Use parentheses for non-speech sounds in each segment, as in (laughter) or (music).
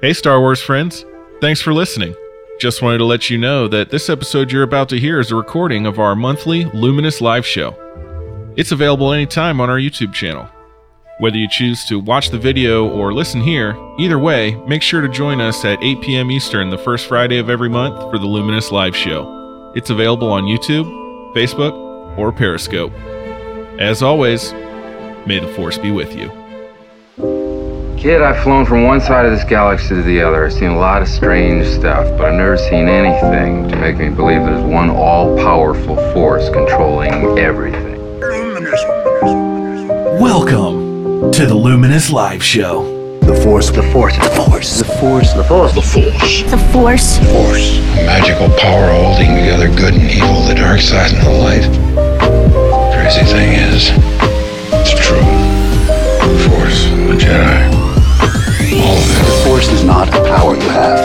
Hey, Star Wars friends. Thanks for listening. Just wanted to let you know that this episode you're about to hear is a recording of our monthly Luminous live show. It's available anytime on our YouTube channel. Whether you choose to watch the video or listen here, either way, make sure to join us at 8 p.m. Eastern the first Friday of every month for the Luminous live show. It's available on YouTube, Facebook, or Periscope. As always, may the Force be with you. Kid, I've flown from one side of this galaxy to the other. I've seen a lot of strange stuff, but I've never seen anything to make me believe there's one all powerful force controlling everything. Luminous. Welcome to the Luminous Live Show. The Force. The Force. The Force. The Force. The Force. The Force. The Force. Force. A magical power holding together good and evil, the dark side and the light. Crazy thing is, it's true. The Force, the Jedi, all of it. The Force is not a power you have.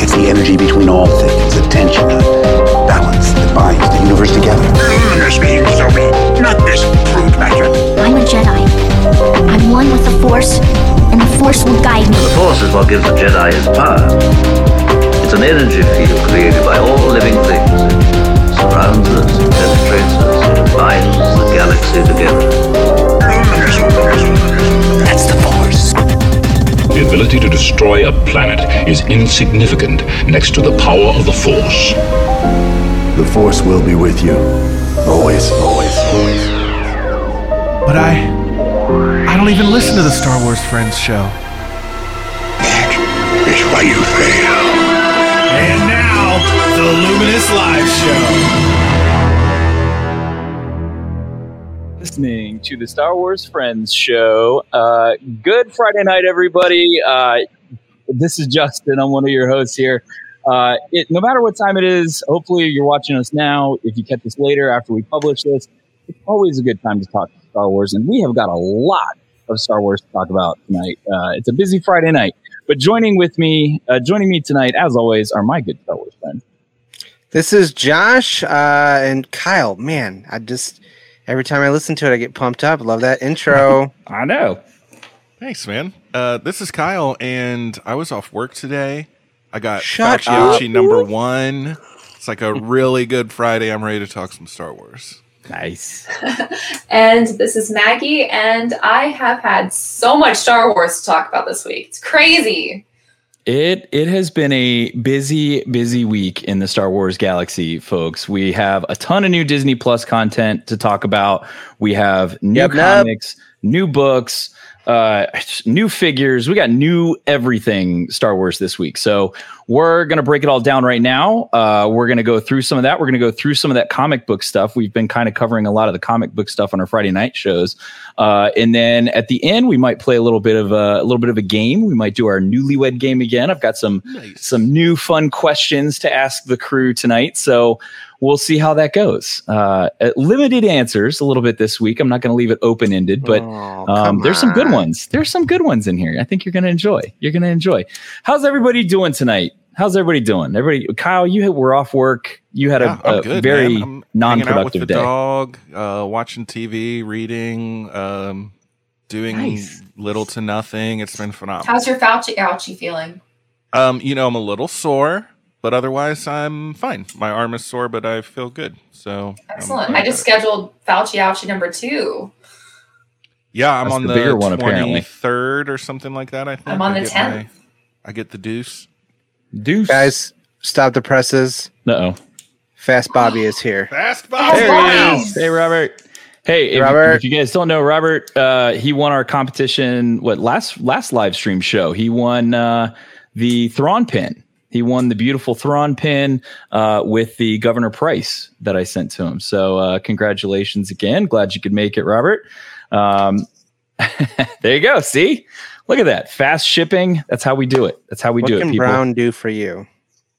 It's the energy between all things, the tension, the balance that binds the universe together. Luminous being Zoe, not this crude matter. I'm a Jedi. I'm one with the Force, and the Force will guide me. The Force is what gives the Jedi his power. It's an energy field created by all living things. It surrounds us, penetrates us, binds the galaxy together. Luminous, luminous, luminous. That's the Force. The ability to destroy a planet is insignificant next to the power of the Force. The Force will be with you. Always, always, always. But I. I don't even listen to the Star Wars Friends show. That is why you fail. And now, the Luminous Live Show. Listening to the Star Wars Friends show. Uh, good Friday night, everybody. Uh, this is Justin. I'm one of your hosts here. Uh, it, no matter what time it is, hopefully you're watching us now. If you catch this later after we publish this, it's always a good time to talk Star Wars. And we have got a lot of Star Wars to talk about tonight. Uh, it's a busy Friday night. But joining with me, uh, joining me tonight, as always, are my good Star Wars friends. This is Josh uh, and Kyle. Man, I just every time I listen to it, I get pumped up. Love that intro. (laughs) I know. Thanks, man. Uh, this is Kyle, and I was off work today. I got Shut Fauci number one. It's like a really good Friday. I'm ready to talk some Star Wars. Nice. (laughs) and this is Maggie, and I have had so much Star Wars to talk about this week. It's crazy. It it has been a busy busy week in the Star Wars galaxy, folks. We have a ton of new Disney Plus content to talk about. We have new Yep, yep. comics, new books, uh new figures. We got new everything Star Wars this week. So we're gonna break it all down right now. Uh, we're gonna go through some of that. We're gonna go through some of that comic book stuff. We've been kind of covering a lot of the comic book stuff on our Friday night shows. Uh, and then at the end, we might play a little bit of a, a little bit of a game. We might do our newlywed game again. I've got some some new fun questions to ask the crew tonight. So we'll see how that goes. Uh, uh, limited answers a little bit this week. I'm not going to leave it open ended, but Oh, um, there's some good ones. There's some good ones in here. I think you're going to enjoy. You're going to enjoy. How's everybody doing tonight? How's everybody doing? Everybody, Kyle, you were off work. You had Yeah, a, I'm a good, very man. I'm out with non-productive the day. dog, uh, watching TV, reading, um, doing Nice. little to nothing. It's been phenomenal. How's your Fauci ouchie feeling? Um, you know, I'm a little sore, but otherwise I'm fine. My arm is sore, but I feel good. So Excellent. I just scheduled Fauci ouchie number two. Yeah, I'm That's on the the, bigger one, apparently. 23rd or something like that. I think I'm on I the 10th. I get the deuce. Deuce. Guys, stop the presses. Uh oh. Fast Bobby is (gasps) here. Fast Fast There Bobby. he is. Hey, Robert. Hey, if, Robert. if you guys don't know, Robert, uh, he won our competition. What last last live stream show? He won uh, the Thrawn pin. He won the beautiful Thrawn pin uh, with the Governor Price that I sent to him. So uh, congratulations again. Glad you could make it, Robert. Um, (laughs) there you go. See, look at that fast shipping. That's how we do it. That's how we what do it. can People. Brown do for you?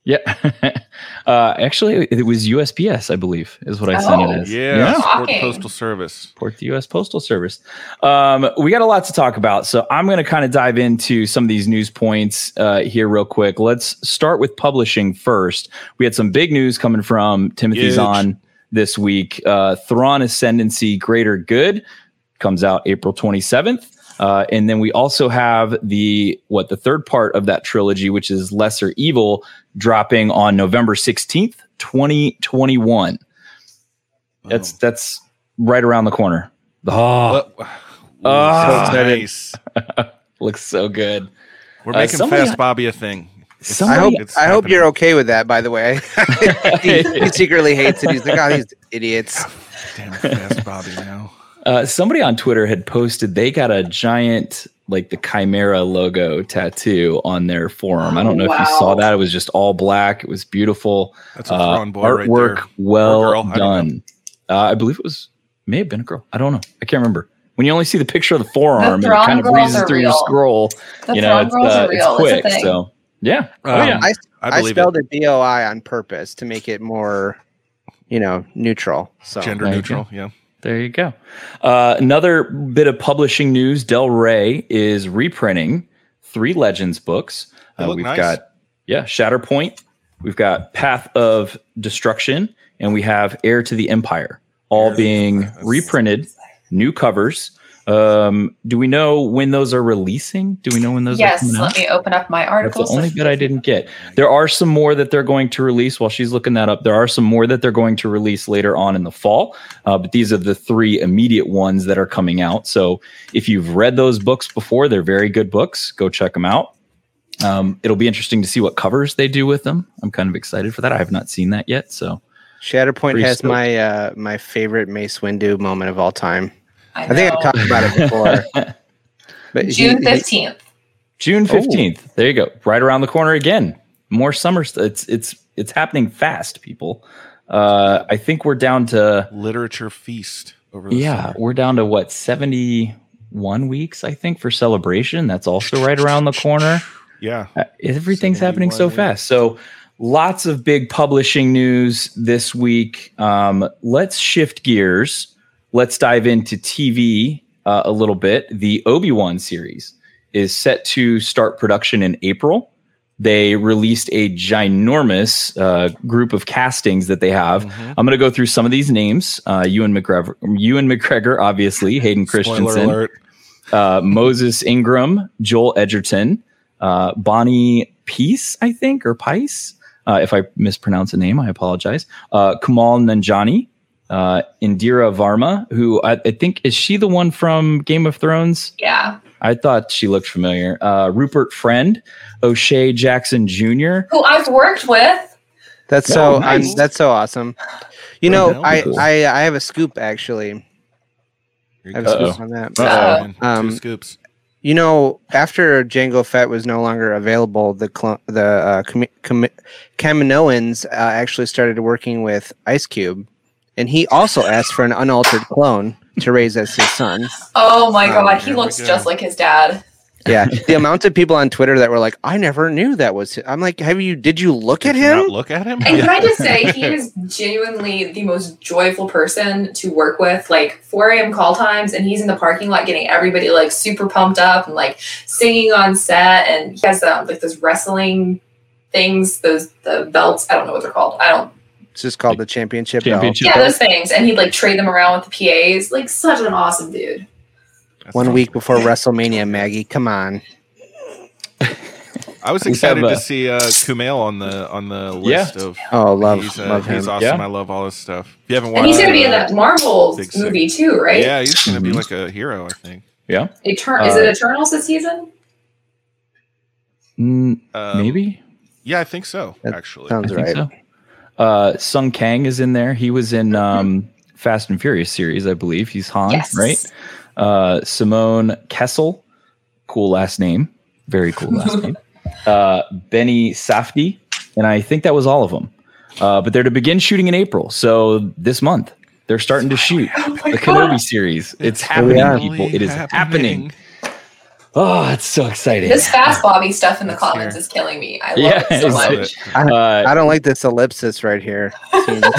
Yeah. (laughs) uh, actually, it was USPS, I believe, is what I sent Oh. it as. Yeah, support Shocking. postal service. Port the U.S. Postal Service. Um, we got a lot to talk about, so I'm going to kind of dive into some of these news points uh, here real quick. Let's start with publishing first. We had some big news coming from Timothy Huge. Zahn this week. Uh, Thrawn Ascendancy Greater Good comes out April 27th. Uh, and then we also have the what the third part of that trilogy, which is Lesser Evil, dropping on November sixteenth, twenty twenty one. That's that's right around the corner. Oh, oh, nice. (laughs) looks so good. We're Uh, making somebody- Fast Bobby a thing. It's- I hope it's I hope you're okay with that. By the way, (laughs) he, he (laughs) secretly hates it. He's like, oh, these idiots. Damn Fast Bobby now. Uh, somebody on Twitter had posted they got a giant like the Chimera logo tattoo on their forearm. I don't know if you saw that. It was just all black. It was beautiful. That's a Uh, Thrawn boy right artwork there. well Or girl, I done. Uh, I believe it was may have been a girl. I don't know. I can't remember. When you only see the picture of the forearm, and it kind of breezes are through your scroll. The you know, it's, uh, it's It's quick. thing. So yeah, oh Um, yeah. I, I I, spelled it B O I on purpose to make it more, you know, neutral. So Gender neutral. Yeah. There you go. Uh, another bit of publishing news: Del Rey is reprinting three Legends books. Uh, we've nice. got yeah, Shatterpoint. We've got Path of Destruction, and we have Heir to the Empire, all being reprinted, new covers. Um, do we know when those are releasing? Do we know when those are Yes, coming out? let me open up my That's article. the only bit I didn't get. There are some more that they're going to release while she's looking that up. There are some more that they're going to release later on in the fall, uh, but these are the three immediate ones that are coming out. So if you've read those books before, they're very good books. Go check them out. Um, it'll be interesting to see what covers they do with them. I'm kind of excited for that. I have not seen that yet. So Shatterpoint Pretty has stoked. my uh, my favorite Mace Windu moment of all time. I, I think I've talked about it before. (laughs) But June fifteenth. June Oh. 15th. There you go. Right around the corner again. More summer. St- it's it's it's happening fast, people. Uh, I think we're down to Literature feast over the Yeah, summer. we're down to what, 71 weeks, I think, for celebration. That's also right around the corner. Yeah. Uh, Everything's happening so 71 fast. So, lots of big publishing news this week. Um, let's shift gears. Let's dive into TV uh, a little bit. The Obi Wan series is set to start production in April. They released a ginormous uh, group of castings that they have. Mm-hmm. I'm going to go through some of these names. Uh, Ewan McGregor, Ewan McGregor, obviously, (laughs) Hayden Christensen, alert. uh, Moses Ingram, Joel Edgerton, uh, Bonnie Peace, I think, or Pice. Uh, if I mispronounce a name, I apologize. Uh, Kumail Nanjiani, uh, Indira Varma, who I, I think is she the one from Game of Thrones? Yeah. I thought she looked familiar. Uh, Rupert Friend, O'Shea Jackson Jr. Who I've worked with. That's Oh, so nice. I'm, that's so awesome. You know. I, Cool. I I have a scoop actually. I have a Uh-oh. scoop on that. Uh-oh. Two Um, scoops. You know, after Jango Fett was no longer available, the cl- the uh, Cam- Cam- Kaminoans uh, actually started working with Ice Cube, and he also asked for an unaltered clone to raise as his son. Oh my Oh, god, he looks just like his dad. Yeah, the amount of people on Twitter that were like, "I never knew that was." Him. I'm like, "Have you? Did you look Did at you him?" not look at him? And can I just (laughs) say, he is genuinely the most joyful person to work with. Like 4 a.m. call times, and he's in the parking lot getting everybody like super pumped up and like singing on set. And he has um, like those wrestling things, those the belts. I don't know what they're called. I don't. It's just called the championship. belt. Championship. Yeah, those things. And he'd like trade them around with the PAs. Like such an awesome dude. That's One awesome. week before WrestleMania, Maggie. Come on. I was excited have, to see uh, Kumail on the on the Yeah. list of. Oh, love, he's, uh, love him. he's awesome. Yeah. I love all his stuff. If you haven't watched, And he's gonna be in that Marvel Big Sick. movie too, right? Yeah, he's gonna be Mhm. like a hero. I think. Yeah. Etern- is Uh, it Eternals this season? Mm, Um, maybe. Yeah, I think so. That Actually, Sounds I think right. so. Uh, Sung Kang is in there. He was in um, Fast and Furious series, I believe. He's Han, Yes. right? Uh, Simone Kessell, cool last name, very cool (laughs) last name. Uh, Benny Safdie, and I think that was all of them. Uh, but they're to begin shooting in April, so this month they're starting to shoot Oh (laughs) the God. Kenobi series. It's we happening, are. people. It is happening. Oh, it's so exciting. This fast Bobby stuff in the Let's comments hear. is killing me. I love Yeah, it so much. it. I, Uh, I don't like this ellipsis right here. Seems, (laughs)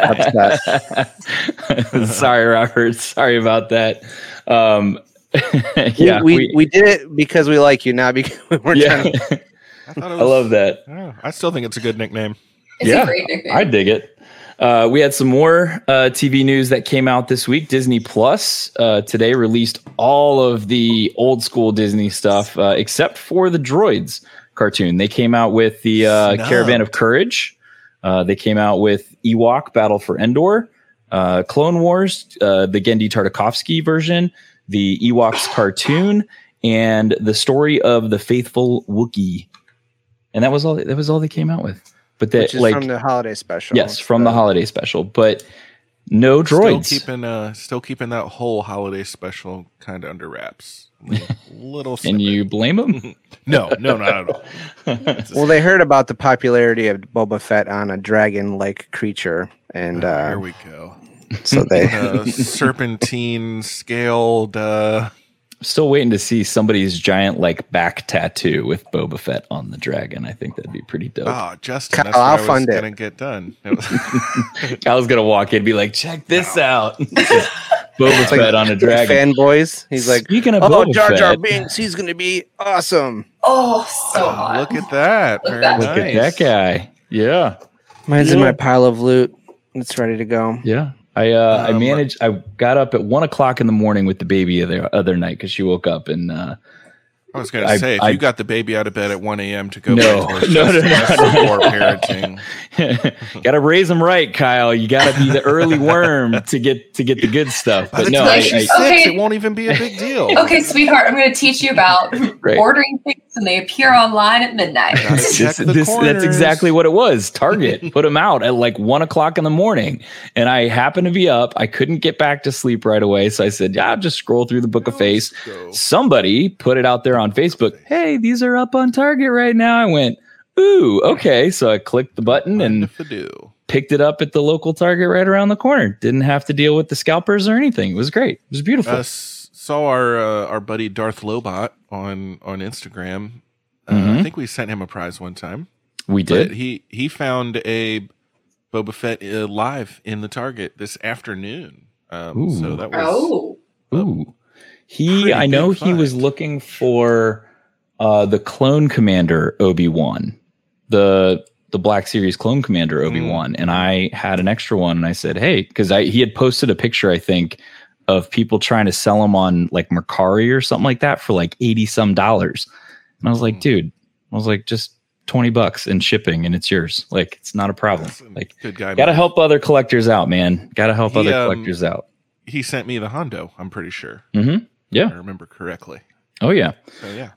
upset. (laughs) Sorry, Robert. Sorry about that. Um, (laughs) yeah, we, we, we did it because we like you, not because we weren't yeah. trying to. I, thought it I love that. I. I still think it's a good nickname. It's Yeah, a great nickname. I dig it. Uh, we had some more uh, TV news that came out this week. Disney Plus uh, today released all of the old school Disney stuff, uh, except for the Droids cartoon. They came out with the uh, Caravan of Courage. Uh, they came out with Ewok Battle for Endor, uh, Clone Wars, uh, the Genndy Tartakovsky version, the Ewoks cartoon, and the story of the faithful Wookiee. And that was all. That was all they came out with. But that Which is like from the holiday special. yes, from the holiday special, but no droids. Still keeping uh still keeping that whole holiday special kind of under wraps. I (laughs) Little and you blame them? (laughs) no, no, not at all. (laughs) Well, they heard about the popularity of Boba Fett on a dragon-like creature, and uh, Here we go. so they uh, serpentine scaled uh Still waiting to see somebody's giant like back tattoo with Boba Fett on the dragon. I think that'd be pretty dope. Oh, Justin, Kyle, that's what I'll I was fund it. gonna get done. (laughs) It was- (laughs) (laughs) I was gonna walk in and be like, check this out. Boba It's like Fett on a dragon. fanboys. He's like, Speaking of oh, Boba Jar Jar Fett- Binks, he's gonna be awesome. Oh, oh so Oh, look at that. Look Very at Look nice. at that guy. Yeah. Mine's in my pile of loot. It's ready to go. Yeah. I uh, I Um, managed. I got up at one o'clock in the morning with the baby the other night because she woke up and uh, I was gonna say if I- you got the baby out of bed at one a.m. to go No. back to (laughs) No, no, no, no, no. poor parenting. (laughs) got to raise them right, Kyle. You got to be the early worm to get to get the good stuff. But no, I, I, six, Okay. it won't even be a big deal. (laughs) Okay, sweetheart, I'm going to teach you about Right. ordering things and they appear online at midnight. This, this- that's exactly what it was. Target put them out at like one o'clock in the morning, and I happened to be up. I couldn't get back to sleep right away, so I said, "Yeah, I'll just scroll through the book of face." Somebody put it out there on Facebook. Hey, these are up on Target right now. I went, "Ooh, okay." So I clicked the button and picked it up at the local Target right around the corner. Didn't have to deal with the scalpers or anything. It was great. It was beautiful. Uh, saw our uh, our buddy Darth Lobot on on Instagram. Uh, Mhm. I think we sent him a prize one time. we But did. he he found a Boba Fett uh, live in the Target this afternoon. Um, so that was Oh, Ooh. He pretty I know he was looking for uh the clone commander Obi-Wan. The the Black Series clone commander Obi-Wan and I had an extra one and I said, "Hey, cuz I he had posted a picture I think of people trying to sell him on like Mercari or something like that for like 80 some dollars." And I was like, "Dude, I was like just 20 bucks and shipping and it's yours. Like it's not a problem. Like good guy. got to help other collectors out, man. Got to help He, other um, collectors out." He sent me the Hondo. I'm pretty sure. Mhm. I remember correctly. Oh yeah. So yeah.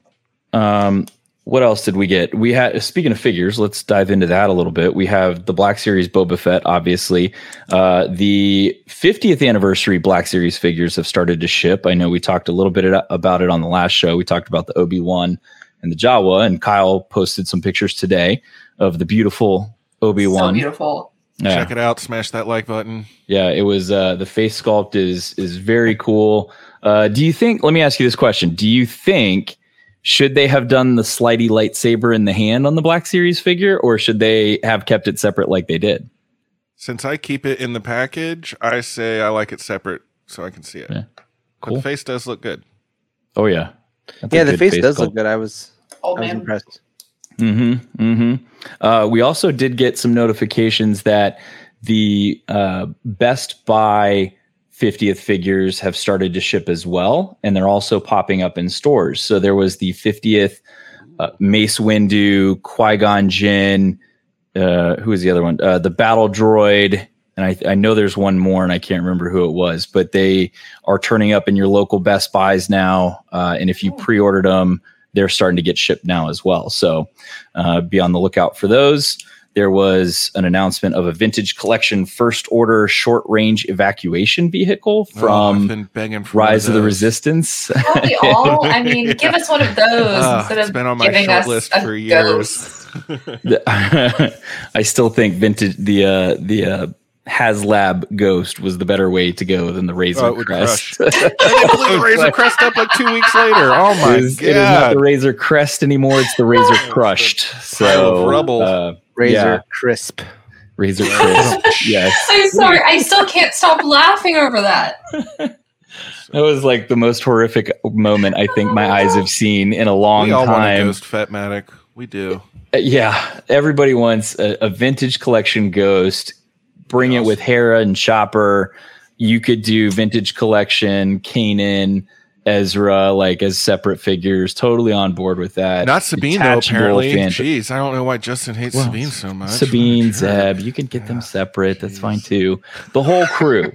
Um, what else did we get? We had speaking of figures, let's dive into that a little bit. We have the Black Series Boba Fett, obviously. Uh, the 50th anniversary Black Series figures have started to ship. I know we talked a little bit about it on the last show. We talked about the Obi Wan and the Jawa, and Kyle posted some pictures today of the beautiful Obi Wan. so Wan. beautiful. yeah, Check it out. Smash that like button. yeah. It was uh, the face sculpt is is very cool. Uh, do you think? Let me ask you this question: Do you think should they have done the slidey lightsaber in the hand on the Black Series figure, or should they have kept it separate like they did? Since I keep it in the package, I say I like it separate so I can see it. Yeah. But Cool. the face does look good. Oh yeah, That's yeah, the good face does look good. I was, Oh I was man. impressed. Mm-hmm. Mm-hmm. Uh, we also did get some notifications that the uh, Best Buy 50th figures have started to ship as well, and they're also popping up in stores. So there was the 50th uh, Mace Windu, Qui Gon Jinn. Uh, who was the other one? Uh, the Battle Droid. And I, I know there's one more, and I can't remember who it was, but they are turning up in your local Best Buys now. Uh, and if you pre-ordered them, they're starting to get shipped now as well. So uh, be on the lookout for those. There was an announcement of a vintage collection first order short range evacuation vehicle Oh, from been begging for one Rise of the. Resistance. Don't (laughs) all? I mean, give us one of those Ah, instead it's of been on my giving short us list a for years. (laughs) ghost. (laughs) I still think vintage the uh, the uh, HasLab Ghost was the better way to go than the Razor Oh, Crest. I can't believe Razor Crest up like two weeks later. Oh my it, is, god! it is not the Razor Crest anymore; it's the Razor Crushed. pile So of rubble. Uh, Razor Yeah. crisp. Razor (laughs) Crisp. (laughs) yes. I'm sorry. I still can't stop laughing over that. (laughs) That was like the most horrific moment I think my eyes have seen in a long we all want a time. ghost Fatmatic. We do. Uh, Yeah, everybody wants a, a vintage collection ghost, bring it with Hera and Chopper. You could do vintage collection, Kanan, Ezra, like as separate figures. Totally on board with that. Not Sabine though. Apparently, fan- jeez, I don't know why Justin hates Well, Sabine so much. Sabine, Zeb, you can get them separate. That's fine too. The whole crew,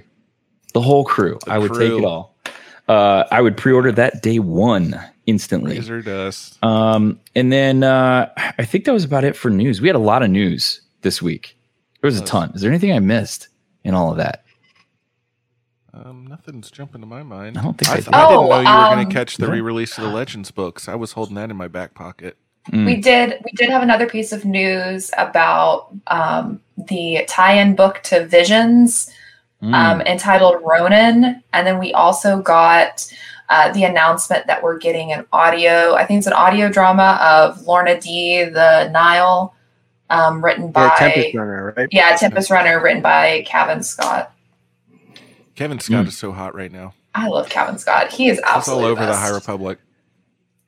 the whole crew. I would take it all. Uh, I would pre-order that day one instantly. Razor dust. Um, and then uh, I think that was about it for news. We had a lot of news this week. There was a ton. Is there anything I missed in all of that? Um, nothing's jumping to my mind. I don't think I, I th- did. I didn't Oh, know you were going um, to catch the re-release of the Legends books. I was holding that in my back pocket. Mm. We did we did have another piece of news about um, the tie-in book to Visions Mm. um, entitled Ronin, and then we also got uh, the announcement that we're getting an audio. I think it's an audio drama of Lourna Dee the Nihil, um, written by Yeah, Tempest Runner, right? yeah Tempest Runner, written by Cavan Scott. Cavan Scott Mm. is so hot right now. I love Cavan Scott. He is It's all absolutely over the best. High Republic.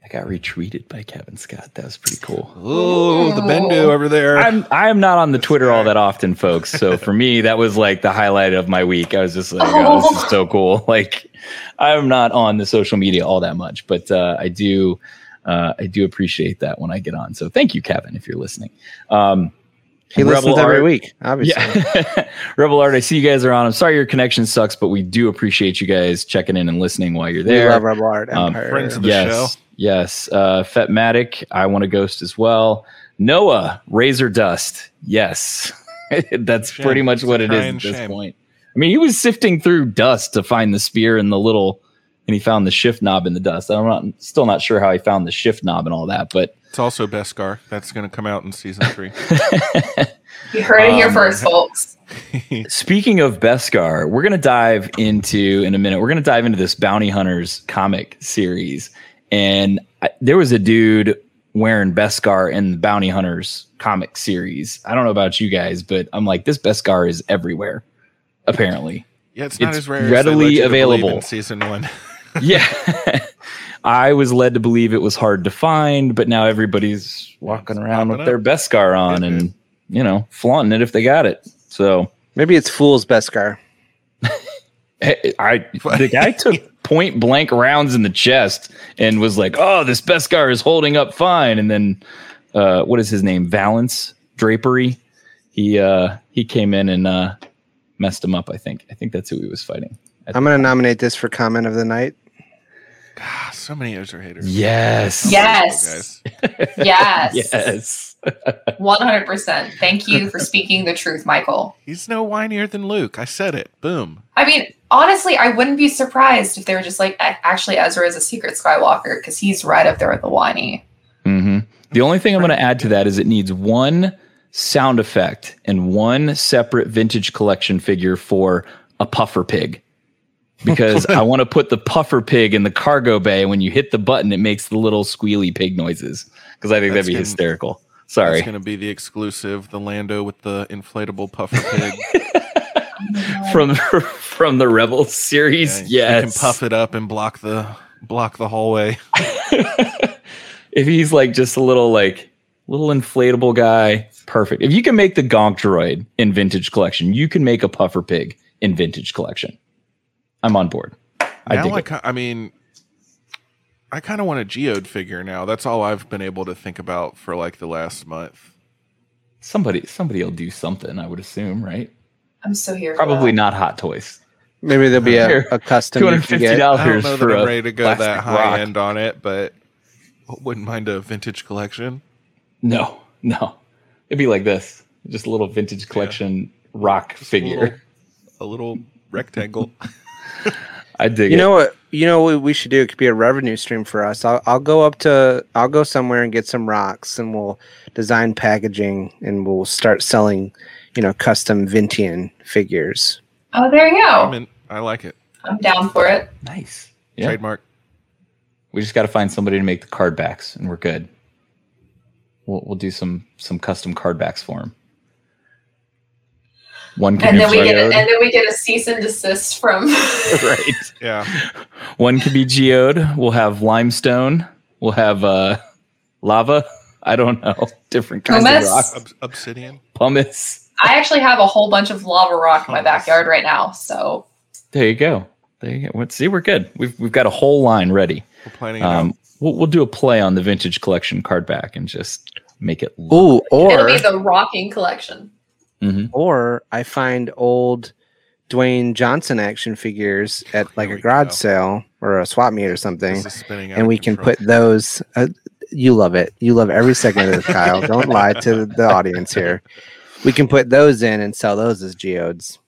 I got retweeted by Cavan Scott. That was pretty cool. Oh, the Bendu over there. I'm I'm not on the Twitter all that often, folks. So for me, that was like the highlight of my week. I was just like, oh, this is so cool. (laughs) Like, I'm not on the social media all that much, but uh, I do uh, I do appreciate that when I get on. So thank you, Cavan, if you're listening. Um, He listens Rebel every Art- week, obviously. Yeah. (laughs) Rebel Art, I see you guys are on. I'm sorry your connection sucks, but we do appreciate you guys checking in and listening while you're We there. love Rebel Art Um, friends of the yes, show. yes. Uh, Fetmatic, I want a ghost as well. Noah, Razor Dust. Yes, (laughs) that's Shame. pretty much It's what it is crying at this point. I mean, he was sifting through dust to find the spear and the little, and he found the shift knob in the dust. I'm not, still not sure how he found the shift knob and all that, but It's also Beskar. That's going to come out in season three. (laughs) You heard it here Um, first, folks. (laughs) Speaking of Beskar, we're going to dive into in a minute. We're going to dive into this Bounty Hunters comic series, and I, there was a dude wearing Beskar in the Bounty Hunters comic series. I don't know about you guys, but I'm like, this Beskar is everywhere. Apparently, Yeah, it's not It's as rare as they readily led you available. in season one. (laughs) yeah. (laughs) I was led to believe it was hard to find, but now everybody's walking around with popping their Beskar on and you know flaunting it if they got it. So Maybe it's Fool's Beskar. (laughs) Hey, I the guy (laughs) took point blank rounds in the chest and was like, "Oh, this Beskar is holding up fine." And then, uh, what is his name? Valance Drapery. He uh, he came in and uh, messed him up. I think. I think that's who he was fighting. I'm going to nominate this for comment of the night. Ah, so many Ezra haters. Yes. (laughs) Yes. Yes. Yes. (laughs) One hundred percent. Thank you for speaking the truth, Michael. He's no whinier than Luke. I said it. Boom. I mean, honestly, I wouldn't be surprised if they were just like, actually, Ezra is a secret Skywalker because he's right up there with the whiny. hmm The only thing I'm going to add to that is it needs one sound effect and one separate vintage collection figure for a puffer pig. Because (laughs) I want to put the puffer pig in the cargo bay. When you hit the button, it makes the little squealy pig noises. Because I think That's that'd be gonna- hysterical. Sorry. It's going to be the exclusive, the Lando with the inflatable puffer pig. (laughs) From from the Rebel series. Yeah, yes. You can puff it up and block the block the hallway. (laughs) if he's like just a little like little inflatable guy, perfect. If you can make the Gonk droid in vintage collection, you can make a puffer pig in vintage collection. I'm on board. I now I, it. I mean, I kind of want a geode figure now. That's all I've been able to think about for like the last month. Somebody somebody will do something, I would assume, right? I'm so here. Probably that. not Hot Toys. Maybe there'll be a, a custom. you $250 I don't know for that I'm a ready to go that high rock. end on it, but wouldn't mind a vintage collection. No, no. It'd be like this. Just a little vintage collection rock figure. A little rectangle. (laughs) I dig You it. know what? You know what we should do? It could be a revenue stream for us. I'll, I'll go up to I'll go somewhere and get some rocks, and we'll design packaging, and we'll start selling, you know, custom Vintian figures. Oh, there you I go. mean, I like it. I'm down for it. nice. Yeah. Trademark. We just got to find somebody to make the card backs, and we're good. We'll we'll do some some custom card backs for him. One can And be then we get a, and then we get a cease and desist from. (laughs) (laughs) right. Yeah. One can be geode. We'll have limestone. We'll have uh, lava. I don't know, different kinds Pumice? of rocks. Ob- obsidian. Pumice. I actually have a whole bunch of lava rock in my backyard right now. So There you go. There you go. Let's see, we're good. We've we've got a whole line ready. We're planning. Um, we'll, we'll do a play on the vintage collection card back and just make it. Ooh, it'll or be the rocking collection. Mhm. or I find old Dwayne Johnson action figures at like a garage sale or a swap meet or something, This is spinning out and we can control. put those. Uh, you love it. You love every second of this, Kyle. (laughs) Don't lie to the audience here. We can put those in and sell those as geodes.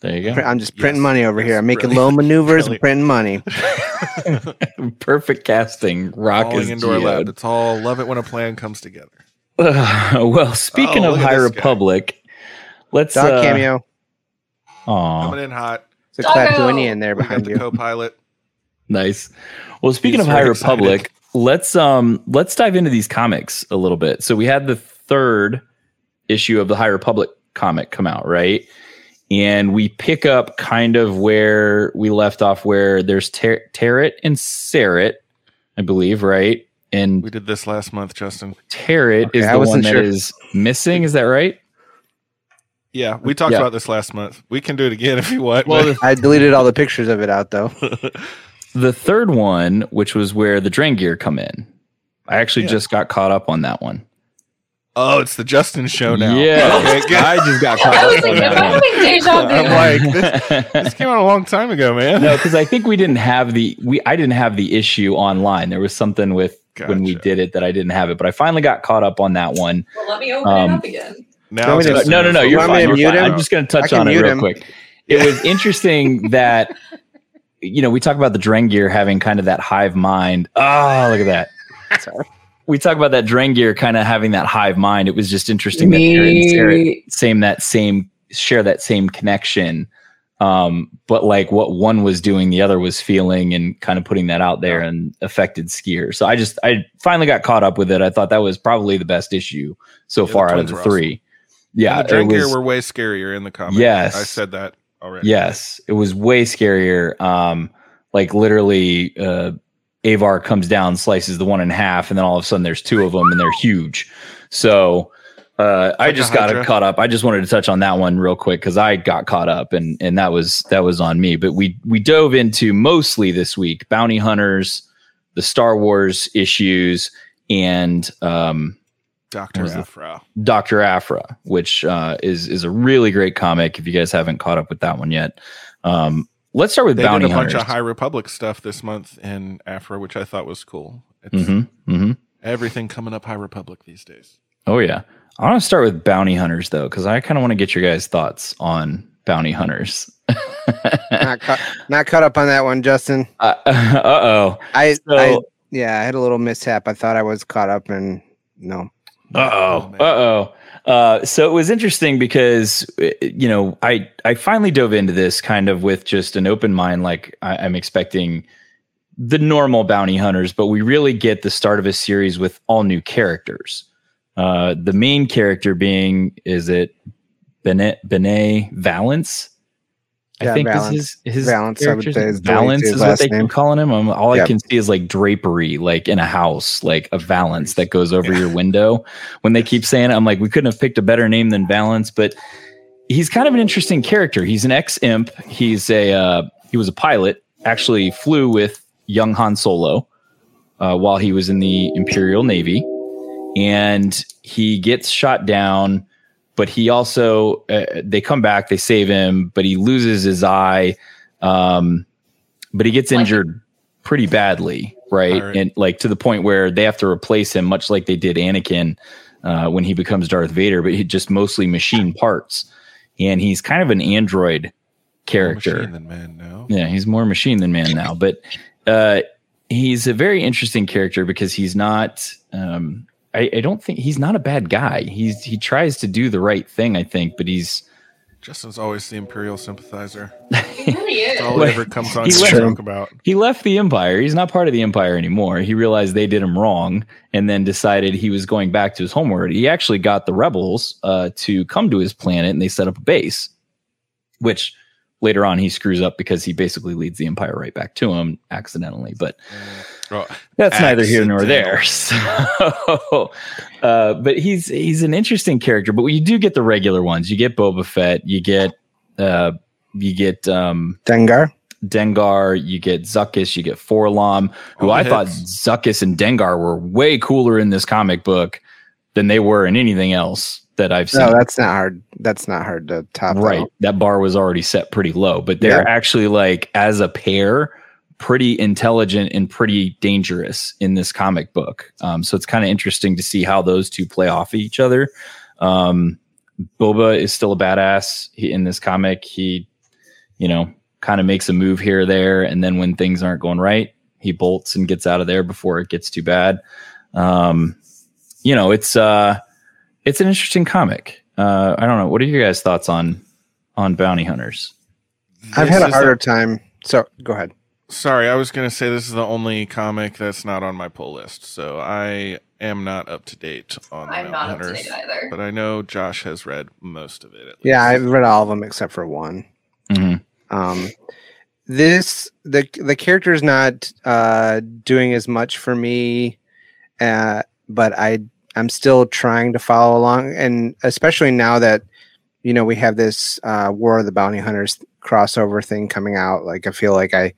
There you go. I'm just printing Yes, money over here. I'm making brilliant, low maneuvers and printing money. (laughs) Perfect casting. Rock Falling is into our lap. geode. It's all love it when a plan comes together. (sighs) well, speaking Oh, of look High this guy. Republic, let's Dog uh, cameo. Aw, Coming in hot. It's a Doggo. Claptonian there behind the you. co-pilot. nice. Well, speaking He's of High very Republic, let's um let's dive into these comics a little bit. So we had the third issue of the High Republic comic come out, right? And we pick up kind of where we left off, where there's Ter- Terec and Ceret, I believe, right? And We did this last month, Justin. Terec Okay, is I the one wasn't that sure. is missing. Is that right? Yeah, we talked Yeah. about this last month. We can do it again (laughs) if you want. Well, but- I deleted all the pictures of it out though. (laughs) The third one, which was where the Drengir come in, I actually Yeah. just got caught up on that one. oh, it's the Justin show now. Yeah, (laughs) Okay. I just got caught was up on like, am that I one. having deja vu? I'm like, this, this came out a long time ago, man. no, because I think we didn't have the we I didn't have the issue online. There was something with when we did it that I didn't have it, but I finally got caught up on that one. well, let me open Um, it up again. Now Want me to- Justin no, no, no, you're what want fine. You're fine. I'm just going to touch on it real him. quick. It was interesting (laughs) that you know we talk about the Drengir having kind of that hive mind. Oh, look at that. Sorry. we talk about that Drengir kind of having that hive mind. It was just interesting that Aaron Sarah same that same share that same connection. Um, but like what one was doing, the other was feeling and kind of putting that out there and affected skier. So I just I finally got caught up with it. I thought that was probably the best issue so Yeah, far out of the three. Yeah, and the drink was- were way scarier in the comments. Yes. I said that already. Yes, it was way scarier. Um, like literally, uh, Avar comes down, slices the one in half, and then all of a sudden there's two of them, and they're huge. So uh, I just got caught up. I just wanted to touch on that one real quick because I got caught up, and and that was that was on me. But we we dove into mostly this week bounty hunters, the Star Wars issues, and um, Doctor What was it? Afro. Doctor Aphra, which uh, is is a really great comic. If you guys haven't caught up with that one yet, um, let's start with They Bounty did a bunch of High Republic stuff this month in Aphra, which I thought was cool. It's mm-hmm, mm-hmm. everything coming up High Republic these days. Oh yeah, I want to start with Bounty Hunters though, because I kind of want to get your guys' thoughts on Bounty Hunters. (laughs) not, caught, not caught up on that one, Justin. uh (laughs) oh. I, So- I yeah, I had a little mishap. I thought I was caught up, and no. Uh oh. Uh oh. Uh, so it was interesting because uh, you know I I finally dove into this kind of with just an open mind, like I, I'm expecting the normal bounty hunters, but we really get the start of a series with all new characters. Uh, the main character being is it Benet Benet Valance. I think Valance. this is his Valance, I would say, is the way to Valance is what they name. keep calling him. Um, all I can see is like drapery, like in a house, like a valance that goes over your window. When they keep saying it, I'm like, we couldn't have picked a better name than Valance, but he's kind of an interesting character. He's an ex imp. He's a uh, he was a pilot. Actually, flew with young Han Solo uh, while he was in the Imperial Navy, and he gets shot down. But he also uh, they come back, they save him, but he loses his eye. Um, but he gets Like- injured pretty badly, right? Alright. And like to the point where they have to replace him, much like they did Anakin uh, when he becomes Darth Vader, but he just mostly machine parts. And he's kind of an android More character. machine than man now. Yeah, he's more machine than man now, but uh, he's a very interesting character because he's not. Um, I, I don't think he's not a bad guy. He's he tries to do the right thing, I think, but he's Justin's always the Imperial sympathizer. It really is. That's all he ever comes on he to left- talk about. he left the empire. He's not part of the empire anymore. He realized they did him wrong, and then decided he was going back to his homeworld. He actually got the rebels uh, to come to his planet, and they set up a base, which later on he screws up because he basically leads the empire right back to him accidentally. But Well, that's neither here nor there. (laughs) So, uh, but he's he's an interesting character. But you do get the regular ones. You get Boba Fett. You get uh, you get um, Dengar. Dengar. You get Zuckuss. You get 4-LOM, who All I the thought hits. Zuckuss and Dengar were way cooler in this comic book than they were in anything else that I've seen. No, that's not hard. That's not hard to top. right though. that bar was already set pretty low but they're Yeah. actually like as a pair pretty intelligent and pretty dangerous in this comic book um, so it's kind of interesting to see how those two play off each other um, boba is still a badass he, in this comic he you know kind of makes a move here or there and then when things aren't going right he bolts and gets out of there before it gets too bad um, you know it's uh it's an interesting comic. Uh, I don't know. What are your guys' thoughts on on bounty hunters? I've had a harder the- time. So go ahead. Sorry, I was going to say this is the only comic that's not on my pull list, so I am not up to date on the I'm Mountain not up to date either. But I know Josh has read most of it. At Yeah. I've read all of them except for one. Mm-hmm. Um, this the the character is not uh, doing as much for me, uh, but I I'm still trying to follow along, and especially now that you know we have this uh, War of the Bounty Hunters crossover thing coming out. Like I feel like I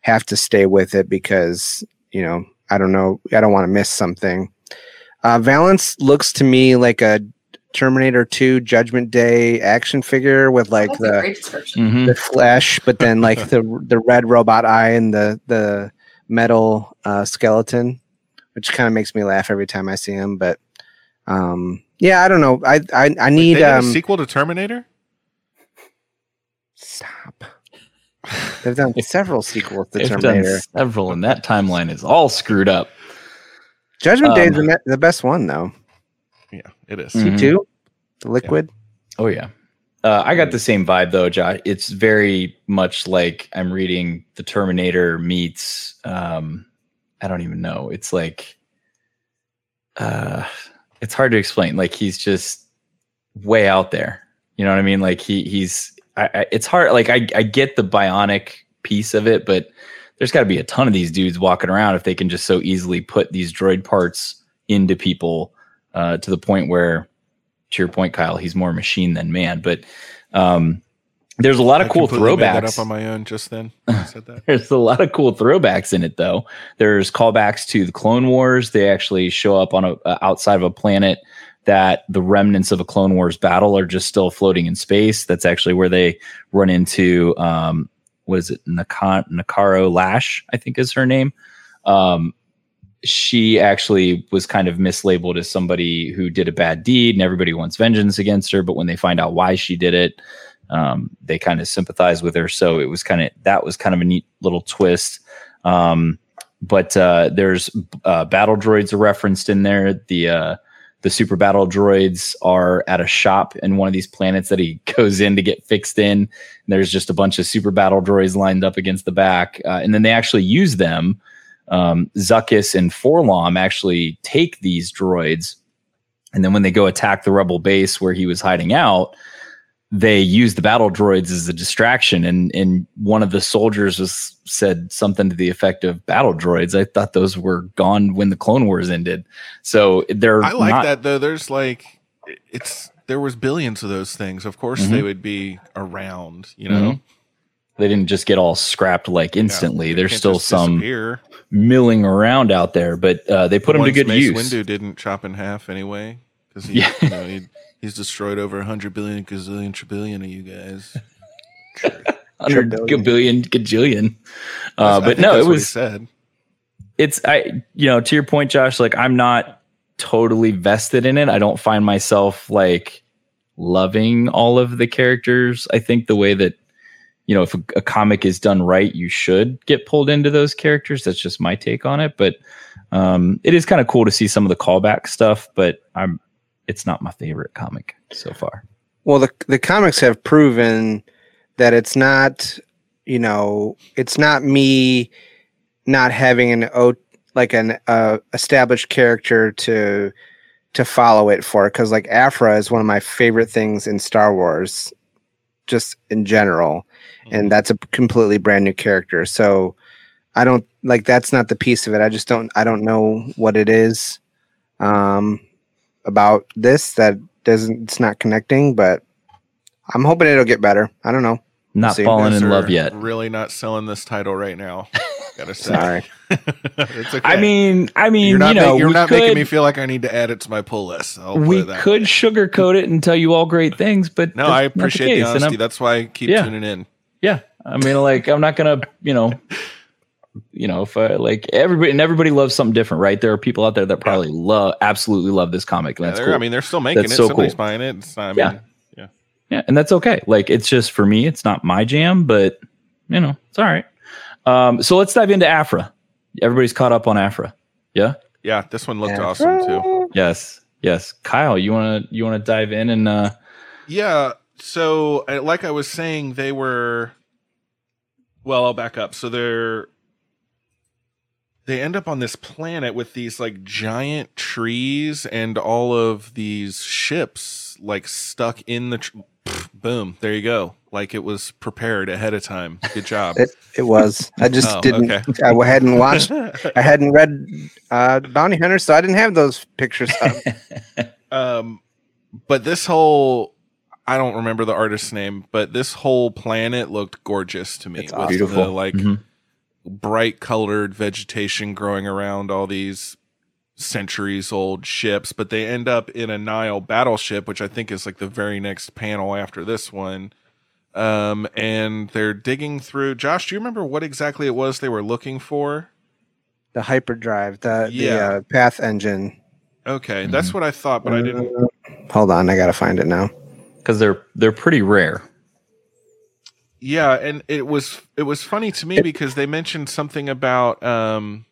have to stay with it because you know I don't know I don't want to miss something. Uh, Valance looks to me like a Terminator 2 Judgment Day action figure with like That's the. Mm-hmm. the flesh, but then like the the red robot eye and the the metal uh, skeleton, which kind of makes me laugh every time I see him. But um, yeah, I don't know. I I, I need they did um. a sequel to Terminator? Stop. They've done (laughs) several sequels to They've done Terminator. several, and that timeline is all screwed up. Judgment Day is um, the, the best one though. Yeah, it is. Mhm. T two, the liquid. Oh yeah. Uh, I got the same vibe though, Josh. It's very much like I'm reading the Terminator meets. Um, I don't even know. It's like, uh, it's hard to explain. Like he's just way out there. You know what I mean? Like he he's. I, I, it's hard. Like I I get the bionic piece of it, but there's got to be a ton of these dudes walking around if they can just so easily put these droid parts into people uh, to the point where to your point, Kyle, he's more machine than man. But um, there's a lot of I cool completely made that throwbacks. up on my own just then. (laughs) said that. There's a lot of cool throwbacks in it, though. There's callbacks to the Clone Wars. They actually show up on a uh, outside of a planet that the remnants of a Clone Wars battle are just still floating in space. That's actually where they run into um, what is it, Naka- Nakano Lash, I think is her name. Um, she actually was kind of mislabeled as somebody who did a bad deed, and everybody wants vengeance against her. But when they find out why she did it, um, they kind of sympathize with her. So it was kind of that was kind of a neat little twist. Um, but uh, there's uh, battle droids are referenced in there. The uh, the super battle droids are at a shop in one of these planets that he (laughs) goes in to get fixed in. And there's just a bunch of super battle droids lined up against the back, uh, and then they actually use them. Um, Zuckuss and 4-LOM actually take these droids, and then when they go attack the rebel base where he was hiding out, they use the battle droids as a distraction. And and one of the soldiers was said something to the effect of battle droids. I thought those were gone when the Clone Wars ended. So they're I like not- that though. There's like it's there was billions of those things. Of course they Mhm. would be around, you know. Mhm. They didn't just get all scrapped like instantly. they There's still some disappear. milling around out there, but uh, they put The them to good Mace use. Windu didn't chop in half anyway because he, Yeah. you know, he he's destroyed over a hundred billion gazillion trillion of you guys. (laughs) Hundred gabillion, gajillion. Uh, but no, it was said. it's I you know to your point, Josh. Like I'm not totally vested in it. I don't find myself like loving all of the characters. I think the way that you know if a, a comic is done right, you should get pulled into those characters. That's just my take on it. But um, it is kind of cool to see some of the callback stuff. But I'm it's not my favorite comic so far. Well, the the comics have proven that it's not, you know, it's not me not having an o like an uh, established character to to follow it for because like Aphra is one of my favorite things in Star Wars, just in general, and that's a completely brand new character. So I don't like that's not the piece of it. I just don't I don't know what it is um about this that doesn't it's not connecting, but I'm hoping it'll get better. I don't know. Not see. falling in love yet. Really not selling this title right now. (laughs) Gotta say. Sorry. (laughs) it's okay. I mean, I mean, you're not, you know, make- you're not could, making me feel like I need to add it to my pull list. I'll we that could way. sugarcoat it and tell you all great things, but No, I appreciate the, case, honesty. That's why I keep Yeah. tuning in. Yeah, I mean, like I'm not gonna, you know, you know, if I like everybody and everybody loves something different, right? There are people out there that probably love, absolutely love this comic. And Yeah, that's they're- cool. I mean, they're still making That's it. so Somebody's cool. buying it. It's not, I Yeah. mean, yeah. Yeah, and that's okay. Like it's just for me, it's not my jam, but you know, it's all right. Um, so let's dive into Aphra. Everybody's caught up on Aphra. Yeah. Yeah, this one looked awesome too. Yes. Yes. Kyle, you wanna you wanna dive in and uh Yeah. So, uh, like I was saying, they were. Well, I'll back up. So they're. They end up on this planet with these like giant trees and all of these ships like stuck in the. Tr- Pfft, boom! There you go. Like it was prepared ahead of time. Good job. It it was. I just Oh, didn't okay. I hadn't watched (laughs) I hadn't read uh Bounty Hunter, so I didn't have those pictures up. (laughs) Um, but this whole I don't remember the artist's name, but this whole planet looked gorgeous to me. It's with awesome. The, Beautiful. like Mhm. Bright colored vegetation growing around all these centuries old ships, but they end up in a Nihil battleship, which I think is like the very next panel after this one. Um, and they're digging through. Josh, do you remember what exactly it was they were looking for? the hyperdrive, the the Yeah. uh, path engine. Okay, that's what I thought, but I didn't. Hold on, I gotta find it now. because they're they're pretty rare. Yeah, and it was it was funny to me because they mentioned something about um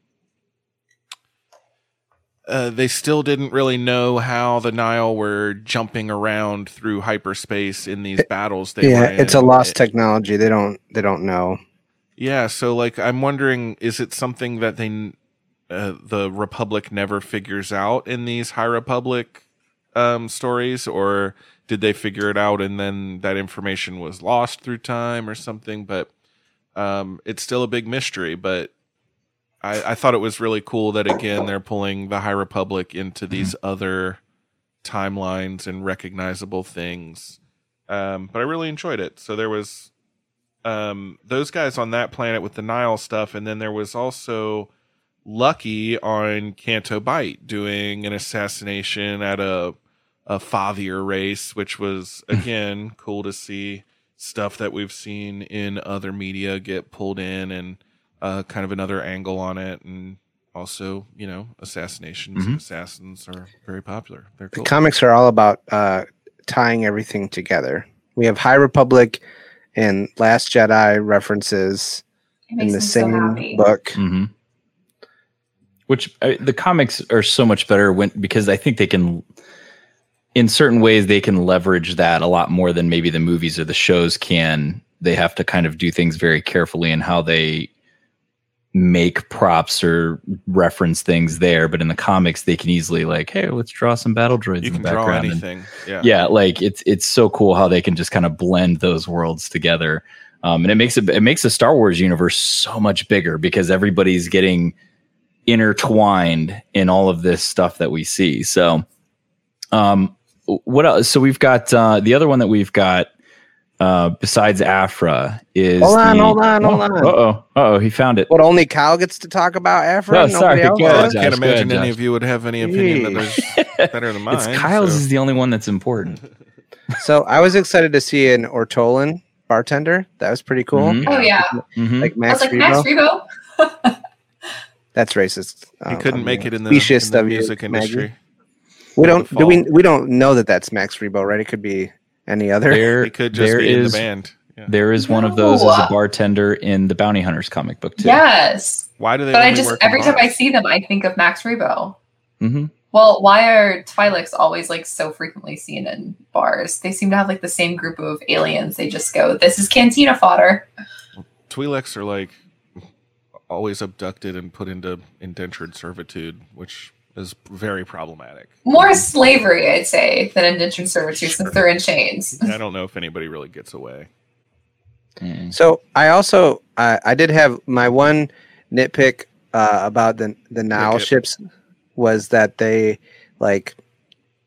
uh, they still didn't really know how the Nihil were jumping around through hyperspace in these battles. They yeah, it's a lost technology. They don't they don't know. Yeah, so like I'm wondering, is it something that they, uh, the Republic never figures out in these High Republic um, stories, or did they figure it out and then that information was lost through time or something? But um, it's still a big mystery. But I, I thought it was really cool that again they're pulling the High Republic into these other timelines and recognizable things. Um, but I really enjoyed it. So there was um, those guys on that planet with the Nihil stuff, and then there was also Lucky on Canto Bight doing an assassination at a a fathier race, which was (laughs) again cool to see stuff that we've seen in other media get pulled in and uh, kind of another angle on it, and also you know assassinations and assassins are very popular. They're The comics are all about uh, tying everything together. We have High Republic and Last Jedi references in the me so same happy. book. hmm Which uh, the comics are so much better when because I think they can, in certain ways, they can leverage that a lot more than maybe the movies or the shows can. They have to kind of do things very carefully in how they make props or reference things there. But in the comics, they can easily like, hey, let's draw some battle droids You in can the draw background. and- Yeah. yeah like it's it's so cool how they can just kind of blend those worlds together um, and it makes it it makes the star wars universe so much bigger because everybody's getting intertwined in all of this stuff that we see so um what else so we've got uh the other one that we've got uh besides Aphra is Hold on, the- hold on, hold on. uh-oh uh-oh he found it What only Kyle gets to talk about Aphra? No, sorry, else? go Well, I ahead, can't Josh, imagine ahead, any Josh. of you would have any opinion that there's (laughs) better than mine. it's kyle's so- is the only one that's important So I was excited to see an Ortolan bartender. That was pretty cool. Mhm. Oh yeah, Mhm. Like I Max was like Rebo. Max Rebo. (laughs) That's racist. He uh, couldn't on make it in the, in the of you, music Maggie. industry. We don't. Do we? We don't know that that's Max Rebo, right? It could be any other. there He could just there be in the is- band. Yeah. There is one of those as a bartender in the Bounty Hunters comic book too. Yes, Why do they? but I just work every time I see them, I think of Max Rebo. hmm Well, why are Twi'leks always like so frequently seen in bars? They seem to have like the same group of aliens. They just go, "This is cantina fodder." Twi'leks are like always abducted and put into indentured servitude, which is very problematic. More slavery, I'd say, than indentured servitude since they're in chains. I don't know if anybody really gets away. So I also I I did have my one nitpick uh, about the the Nihil Nitpick. ships was that they like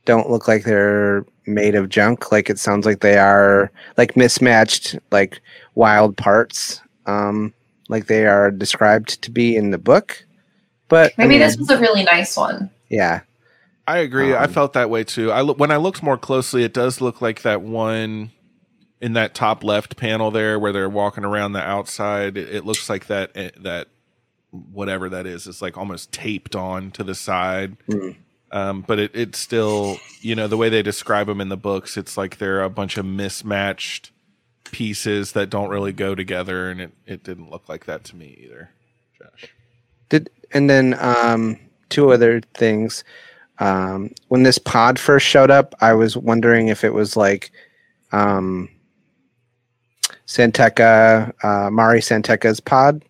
don't look like they're made of junk. Like it sounds like they are like mismatched, like wild parts, um, like they are described to be in the book. But I Maybe mean, this was a really nice one. yeah. I agree. I Um, felt that way too. I look when I looked more closely, it does look like that one in that top left panel there where they're walking around the outside. It, it looks like that eh, that whatever that is is like almost taped on to the side. Mm. Um, but it, it's still, you know, the way they describe them in the books, it's like they're a bunch of mismatched pieces that don't really go together, and it, it didn't look like that to me either. Josh. Did and then um, two other things. Um, when this pod first showed up, I was wondering if it was like um, San Tekka, uh, Mari San Tekka's pod,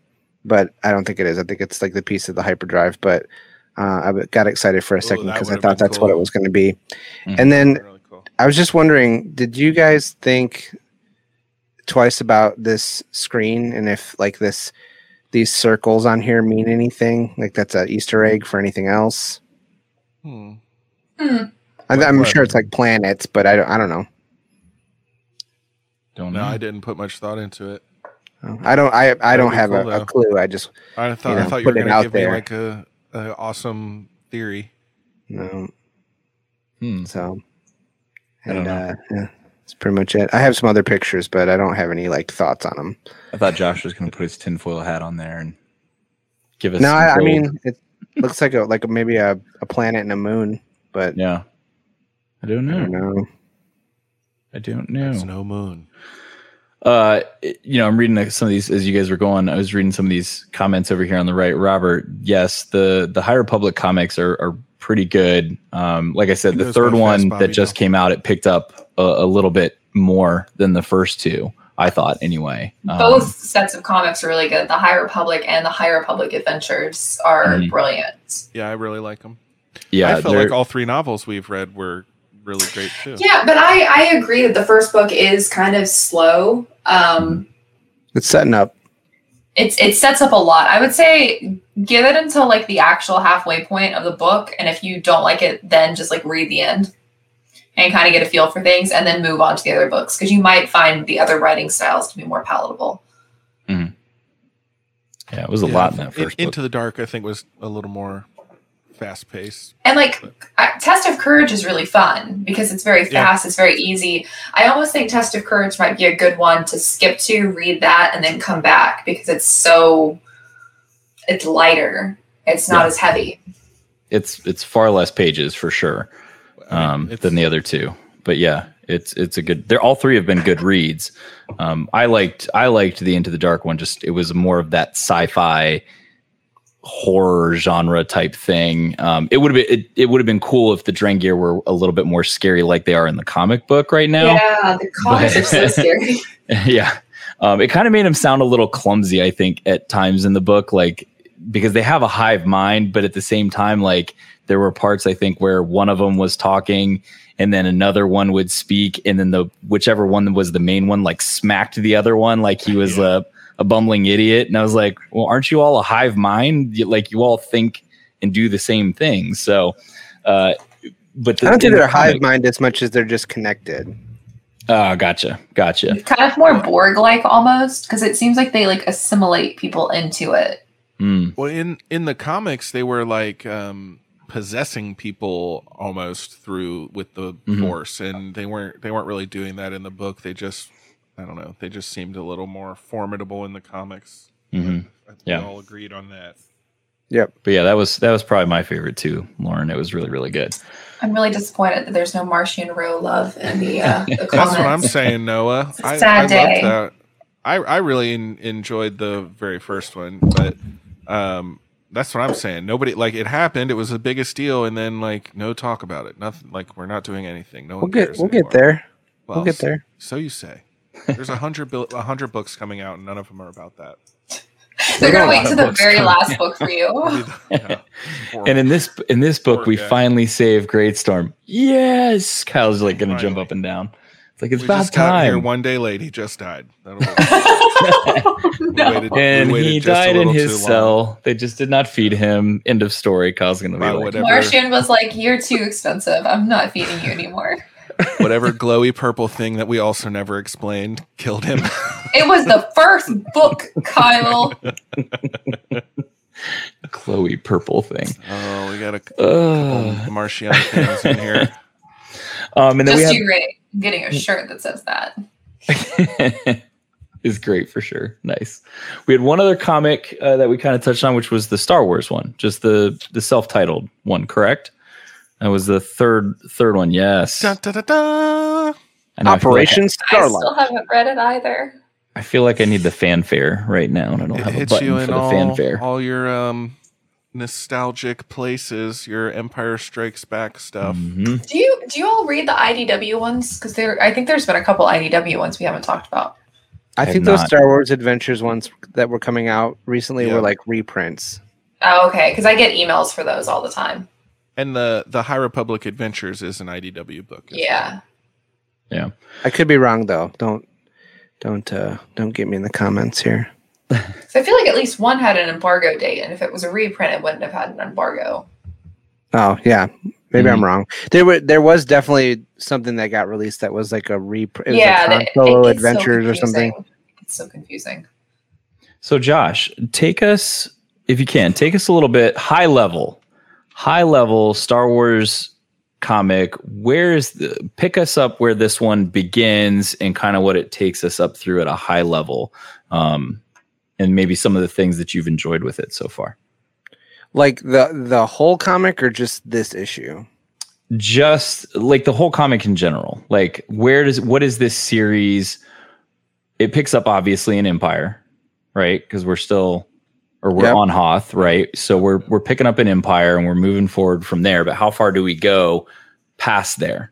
but I don't think it is. I think it's like the piece of the hyperdrive. But uh, I got excited for a second because I thought been that's what it was going to be. Mhm. And then I was just wondering, did you guys think twice about this screen and if like this these circles on here mean anything? Like that's a Easter egg for anything else? Hmm. Hmm. I, I'm what? sure it's like planets, but I don't. I don't know. Don't No, know. I didn't put much thought into it. I don't. I I That'd don't have cool, a, a clue. I just I thought you I thought you were going to give there. me like a, a awesome theory. no. Hmm. So, I don't and know. uh, yeah, that's pretty much it. I have some other pictures, but I don't have any like thoughts on them. I thought Josh was going to put his tinfoil hat on there and give us. No, some I, I mean it looks like a like maybe a, a planet and a moon, but yeah. I don't I know. don't know. I don't know. It's no moon. uh you know i'm reading some of these as you guys were going i was reading some of these comments over here on the right robert yes the the high republic comics are, are pretty good um like i said the third by one Bobby, that just though. came out it picked up a, a little bit more than the first two i thought anyway um, Both sets of comics are really good. The High Republic and the High Republic Adventures are Mhm. brilliant. Yeah, I really like them. yeah I felt they're- like all three novels we've read were really great too. Yeah, but I I agree that the first book is kind of slow. Um, It's setting up. It's it sets up a lot. I would say give it until like the actual halfway point of the book, and if you don't like it, then just like read the end and kind of get a feel for things, and then move on to the other books because you might find the other writing styles to be more palatable. Hmm. yeah it was a Yeah, lot in that In- first book Into the Dark, I think, was a little more fast paced. And like uh, Test of Courage is really fun because it's very Yeah. fast, it's very easy. I almost think Test of Courage might be a good one to skip to, read that, and then come back because it's so it's lighter. It's not Yeah. as heavy. it's it's far less pages for sure um, it's- than the other two. But yeah, it's it's a good. They're all three have been good reads. Um, I liked I liked the Into the Dark one. Just it was more of that sci-fi horror genre type thing. Um, it would have been it, it would have been cool if the Drengir were a little bit more scary, like they are in the comic book right now. Yeah, the comics are so (laughs) scary. (laughs) yeah. Um, it kind of made him sound a little clumsy, I think, at times in the book, like because they have a hive mind, but at the same time, like there were parts I think where one of them was talking and then another one would speak, and then the whichever one was the main one, like smacked the other one like he was a, a bumbling idiot. And I was like, Well, aren't you all a hive mind? You- Like you all think and do the same thing. So uh but the, I don't think in the they're hive comic- mind as much as they're just connected. Oh, gotcha. Gotcha. kind of more Borg like almost because it seems like they like assimilate people into it. Mm. Well, in in the comics, they were like um, possessing people almost through with the Mhm. force, and they weren't they weren't really doing that in the book. They just I don't know. They just seemed a little more formidable in the comics. Mhm. I think Yeah. we all agreed on that. Yep. But yeah, that was that was probably my favorite too, Lauren. It was really really good. I'm really disappointed that there's no Marchion Ro love in the, uh, (laughs) the That's what I'm saying, Noah. It's a I, sad I day. loved that. I I really en- enjoyed the very first one, but um, that's what I'm saying. Nobody like it happened. It was the biggest deal, and then like no talk about it. Nothing. Like we're not doing anything. No We'll one get cares we'll anymore. get there. Well, we'll get there. So you say. There's a hundred bil- a hundred books coming out, and none of them are about that. (laughs) They're gonna wait lot to the very coming last book for you. Yeah. (laughs) And in this in this book, Poor we guy. finally save Greatstorm. Yes, Kyle's like gonna Finally. jump up and down. It's like it's we about just got here time. one day late. He just died. That'll (laughs) work. We waited- and he died in his too long. cell. They just did not feed him. End of story. Kyle's gonna be Wow, like, whatever. Marchion was like, "You're too expensive. I'm not feeding you anymore." (laughs) Whatever glowy purple thing that we also never explained killed him. (laughs) It was the first book, Kyle. (laughs) Chloe purple thing. oh, we got a Ugh. couple Marchion things in here. Um, and then Just we too great. I'm getting a shirt that says that. is great for sure. Nice. We had one other comic uh, that we kind of touched on, which was the Star Wars one, just the the self titled one. Correct. That was the third third one. Yes. Dun, dun, dun, dun. I know, I like Operation I still haven't read it either. I feel like I need the fanfare right now, and I don't It have a button you for in the all, fanfare. all your um, nostalgic places, your Empire Strikes Back stuff. Mhm. Do you do you all read the IDW ones? Because there, I think there's been a couple IDW ones we haven't talked about. I I think those not. Star Wars Adventures ones that were coming out recently Yeah. were like reprints. Oh, okay. Because I get emails for those all the time. And the the High Republic Adventures is an IDW book. as Yeah. Yeah. I could be wrong though. Don't don't uh don't get me in the comments here. (laughs) So I feel like at least one had an embargo date, and if it was a reprint, it wouldn't have had an embargo. Oh yeah, maybe Mhm. I'm wrong. There were there was definitely something that got released that was like a reprint. Yeah, like it- Solo gets so Adventures or something. It's so confusing. So, Josh, take us, if you can, take us a little bit high level, high level Star Wars comic. Where's the pick us up where this one begins and kind of what it takes us up through at a high level, um, and maybe some of the things that you've enjoyed with it so far. Like the the whole comic or just this issue? Just like the whole comic in general, like where does what is this series? It picks up obviously in Empire, right? Because we're still or we're Yep. on Hoth, right? So we're we're picking up an Empire and we're moving forward from there. But how far do we go past there?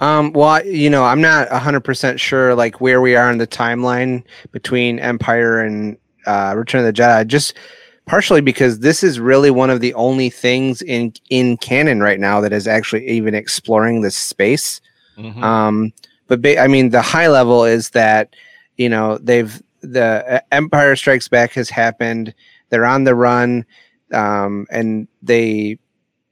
Um, well, I- you know, I'm not 100% sure like where we are in the timeline between Empire and uh, Return of the Jedi, just partially because this is really one of the only things in in canon right now that is actually even exploring this space. Mhm. Um, but ba- I mean, the high level is that you know they've the uh, Empire Strikes Back has happened. They're on the run, um, and they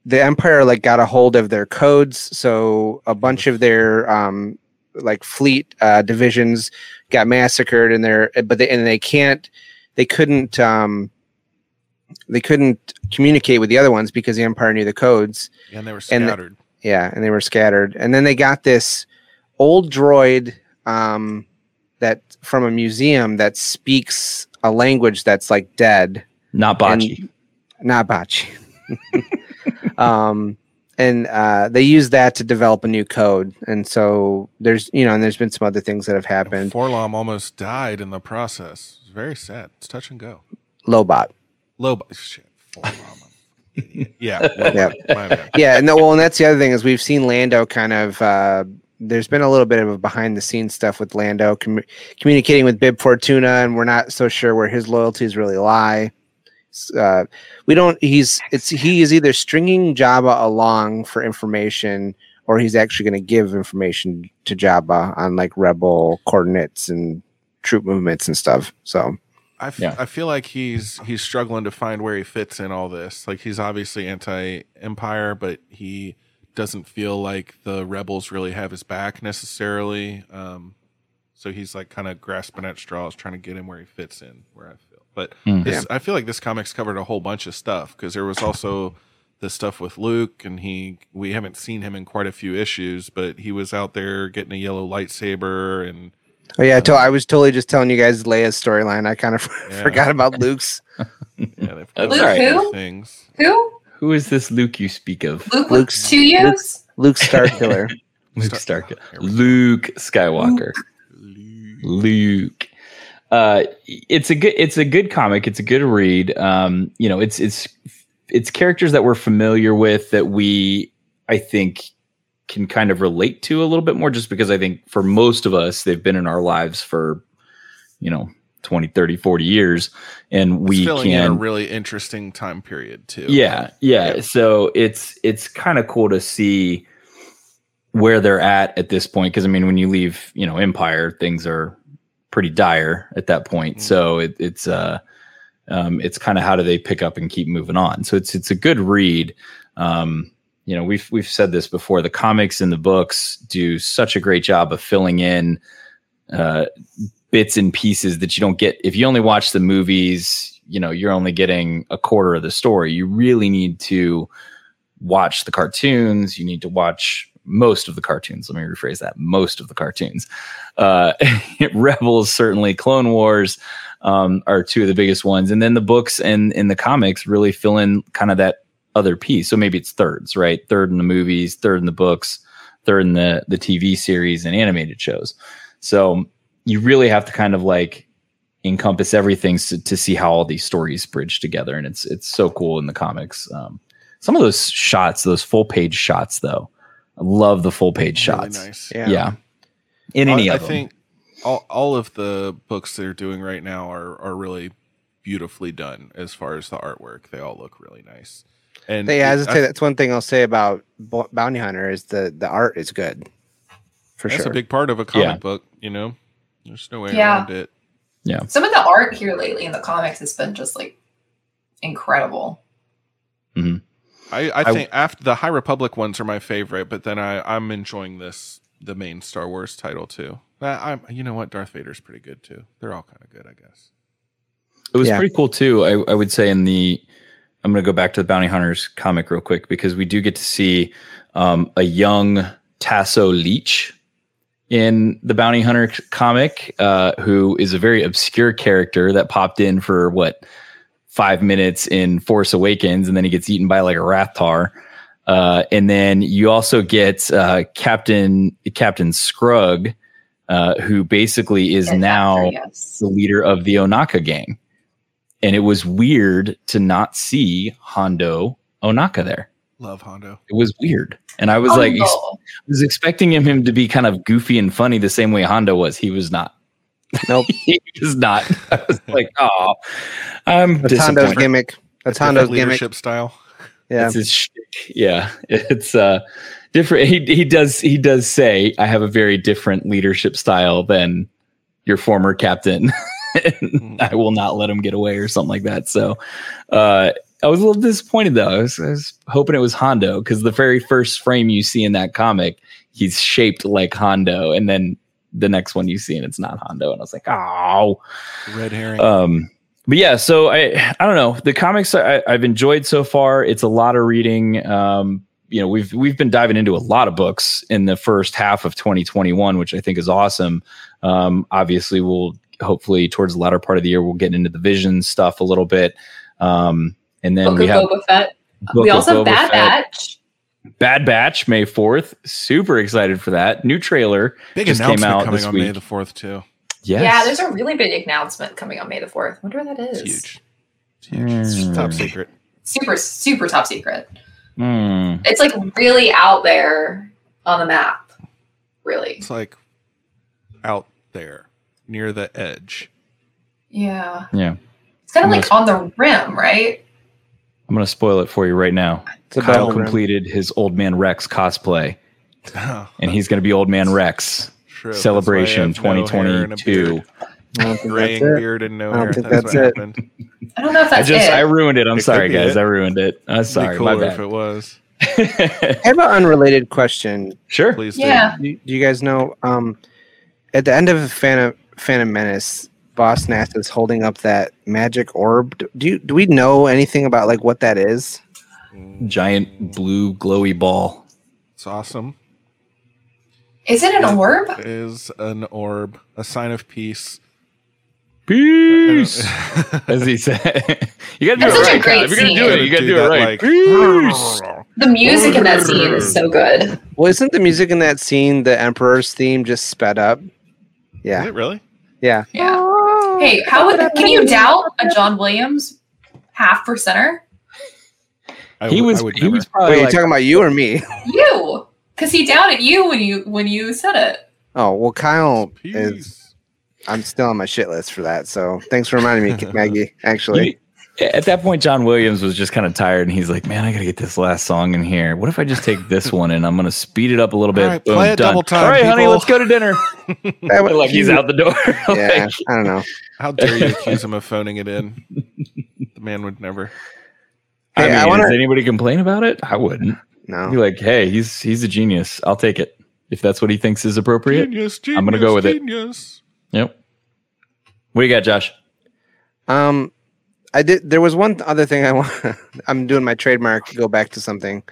the Empire like got a hold of their codes. So a bunch of their um, like fleet uh, divisions got massacred, and they're but they and they can't they couldn't um, they couldn't communicate with the other ones because the Empire knew the codes. and they were And- scattered. Yeah, and they were scattered. And then they got this old droid um, that from a museum that speaks a language that's like dead, Not Bocce. not Bachi. (laughs) um, and uh, they use that to develop a new code. And so there's you know, and there's been some other things that have happened. 4-LOM almost died in the process. It's very sad. It's touch and go. Lobot. Lobot. shit. 4-LOM. Idiot. (laughs) yeah. Yeah. Lobot. My yeah, no, well, and that's the other thing is we've seen Lando kind of. Uh, there's been a little bit of a behind the scenes stuff with Lando commu- communicating with Bib Fortuna, and we're not so sure where his loyalties really lie. Uh, we don't. He's it's he is either stringing Jabba along for information, or he's actually going to give information to Jabba on like rebel coordinates and troop movements and stuff. So I, f- Yeah. I feel like he's he's struggling to find where he fits in all this. Like he's obviously anti-empire, but he doesn't feel like the rebels really have his back necessarily. Um, so he's like kind of grasping at straws, trying to get him where he fits in. Where I feel, but Hmm. this, I feel like this comic's covered a whole bunch of stuff because there was also the stuff with Luke, and he we haven't seen him in quite a few issues, but he was out there getting a yellow lightsaber and. Oh yeah, to- I was totally just telling you guys Leia's storyline. I kind of (laughs) Yeah. forgot about Luke's. (laughs) Yeah, they've That's covered all a few right. things. Who? Who is this Luke you speak of? Luke Luke's- two U's? Luke Starkiller. (laughs) Luke Star- Stark. Here we. Luke Skywalker. Luke. Uh, it's a good. It's a good comic. It's a good read. Um, you know, it's it's it's characters that we're familiar with that we, I think, can kind of relate to a little bit more. Just because I think for most of us, they've been in our lives for, you know, 20, 30, 40 years, and we It's filling in a can really interesting time period too. yeah, yeah. Yeah. So it's it's kind of cool to see where they're at at this point because I mean when you leave you know Empire things are pretty dire at that point so it, it's uh um, it's kind of how do they pick up and keep moving on so it's it's a good read um, you know we've we've said this before the comics and the books do such a great job of filling in uh, bits and pieces that you don't get. If you only watch the movies you know you're only getting a quarter of the story. You really need to watch the cartoons. You need to watch most of the cartoons. Let me rephrase that most of the cartoons. Uh (laughs) rebels certainly. Clone wars um are two of the biggest ones. And then the books and in the comics really fill in kind of that other piece. So maybe it's thirds right? Third in the movies third in the books third in the the tv series and animated shows. So you really have to kind of like encompass everything to, to see how all these stories bridge together and it's it's so cool in the comics um some of those shots those full page shots though i love the full page Really shots nice. yeah, in any I, of I them think all, all of the books they're doing right now are, are really beautifully done as far as the artwork. They all look really nice. And yeah, it- as I say, that's one thing I'll say about Bo- Bounty Hunter is the the art is good, for that's sure. That's a big part of a comic Yeah. book, you know? There's no way Yeah. around it. yeah Some of the art here lately in the comics has been just like incredible. I, I I- think after the High Republic ones are my favorite, but then I, I'm enjoying this the main Star Wars title too. I, I'm you know what, Darth Vader's pretty good too. They're all kind of good, I guess. It was Yeah. pretty cool too. I, I would say in the I'm going to go back to the Bounty Hunters comic real quick because we do get to see um, a young Tasso Leech in the Bounty Hunter comic, uh, who is a very obscure character that popped in for what five minutes in Force Awakens, and then he gets eaten by like a Rathtar. Uh, and then you also get uh, Captain Captain Scrug, uh, who basically is And now Factory, yes. the leader of the Ohnaka gang. And it was weird to not see Hondo Ohnaka there. Love Hondo. It was weird. And I was like, ex- Oh, was expecting him, him to be kind of goofy and funny the same way Hondo was. He was not. Nope. (laughs) he was not. I was (laughs) like, oh, I'm That's Hondo's gimmick. That's Different Hondo's gimmick. leadership style. Yeah. That's his shtick. Yeah, it's uh different. He he does he does say I have a very different leadership style than your former captain. (laughs) and I will not let him get away or something like that. So uh I was a little disappointed though. I was, I was hoping it was Hondo because the very first frame you see in that comic, he's shaped like Hondo, and then the next one you see and it's not Hondo, and I was like, oh. Red herring. Um, but yeah, so I I don't know the comics I, I've enjoyed so far. It's a lot of reading. Um, you know, we've we've been diving into a lot of books in the first half of 2021, which I think is awesome. Um, obviously, we'll hopefully towards the latter part of the year we'll get into the Vision stuff a little bit. Um, and then Book we of have Boba Fett. Book we of also Boba have Bad Fett. Batch. Bad Batch May 4th. Super excited for that. New trailer Big just came announcement out coming this on week. May the fourth too. yes. Yeah, there's a really big announcement coming on May the 4th. wonder what that is. It's huge. It's huge. It's Mm. top secret. Super, super top secret. Hmm. It's like really out there on the map. Really. It's like out there near the edge. Yeah. Yeah. It's kind of like on the rim, right? I'm going to spoil it for you right now. It's Kyle battle rim. completed his Old Man Rex cosplay, Oh, (laughs) and he's going to be Old Man Rex. true. Celebration why I have no hair and a 2022. beard. I don't think Graying that's it. beard and no I don't hair. think That's, that's it. happened. I don't know if I that's just it. I ruined it. I'm It sorry, guys. it. I ruined it. I'm It'd sorry. be My cooler if it was. (laughs) I have an unrelated question. sure. Please do. yeah. Do, do you guys know? Um, at the end of Phantom Phantom Menace, Boss Nass is holding up that magic orb. Do do, you, do we know anything about like what that is? Giant blue glowy ball. It's awesome. Is it an orb? It is an orb, a sign of peace. Peace. (laughs) As he said. (laughs) you gotta do That's it such a great Kyle. If you're gonna scene. do it, you gotta Do do it right. like- Peace. (laughs) The music in that scene is so good. Well, isn't the music in that scene the Emperor's theme just sped up? Is Yeah, it really? yeah. Yeah. Hey, how would can you doubt a John Williams half percenter? I He w- was would he never. was Wait, probably you talking about you or me? You, because he doubted you when you when you said it. Oh well, Kyle is. I'm still on my shit list for that. So thanks for reminding me, (laughs) Maggie. Actually, you, At that point, John Williams was just kind of tired, and he's like, "Man, I gotta get this last song in here. What if I just take this one and I'm gonna speed it up a little bit? All right, play it double time, All right, honey, let's go to dinner." That would- (laughs) like he's out the door. (laughs) Yeah, Like, I don't know. How dare you accuse (laughs) him of phoning it in? The man would never. I mean, I wanna- does anybody complain about it? I wouldn't. No. Be like, hey, he's he's a genius. I'll take it if that's what he thinks is appropriate. Genius, genius, I'm gonna go genius, with it. genius. Yep. What do you got, Josh? Um, I did. There was one other thing I want. (laughs) I'm doing my trademark. Go back to something.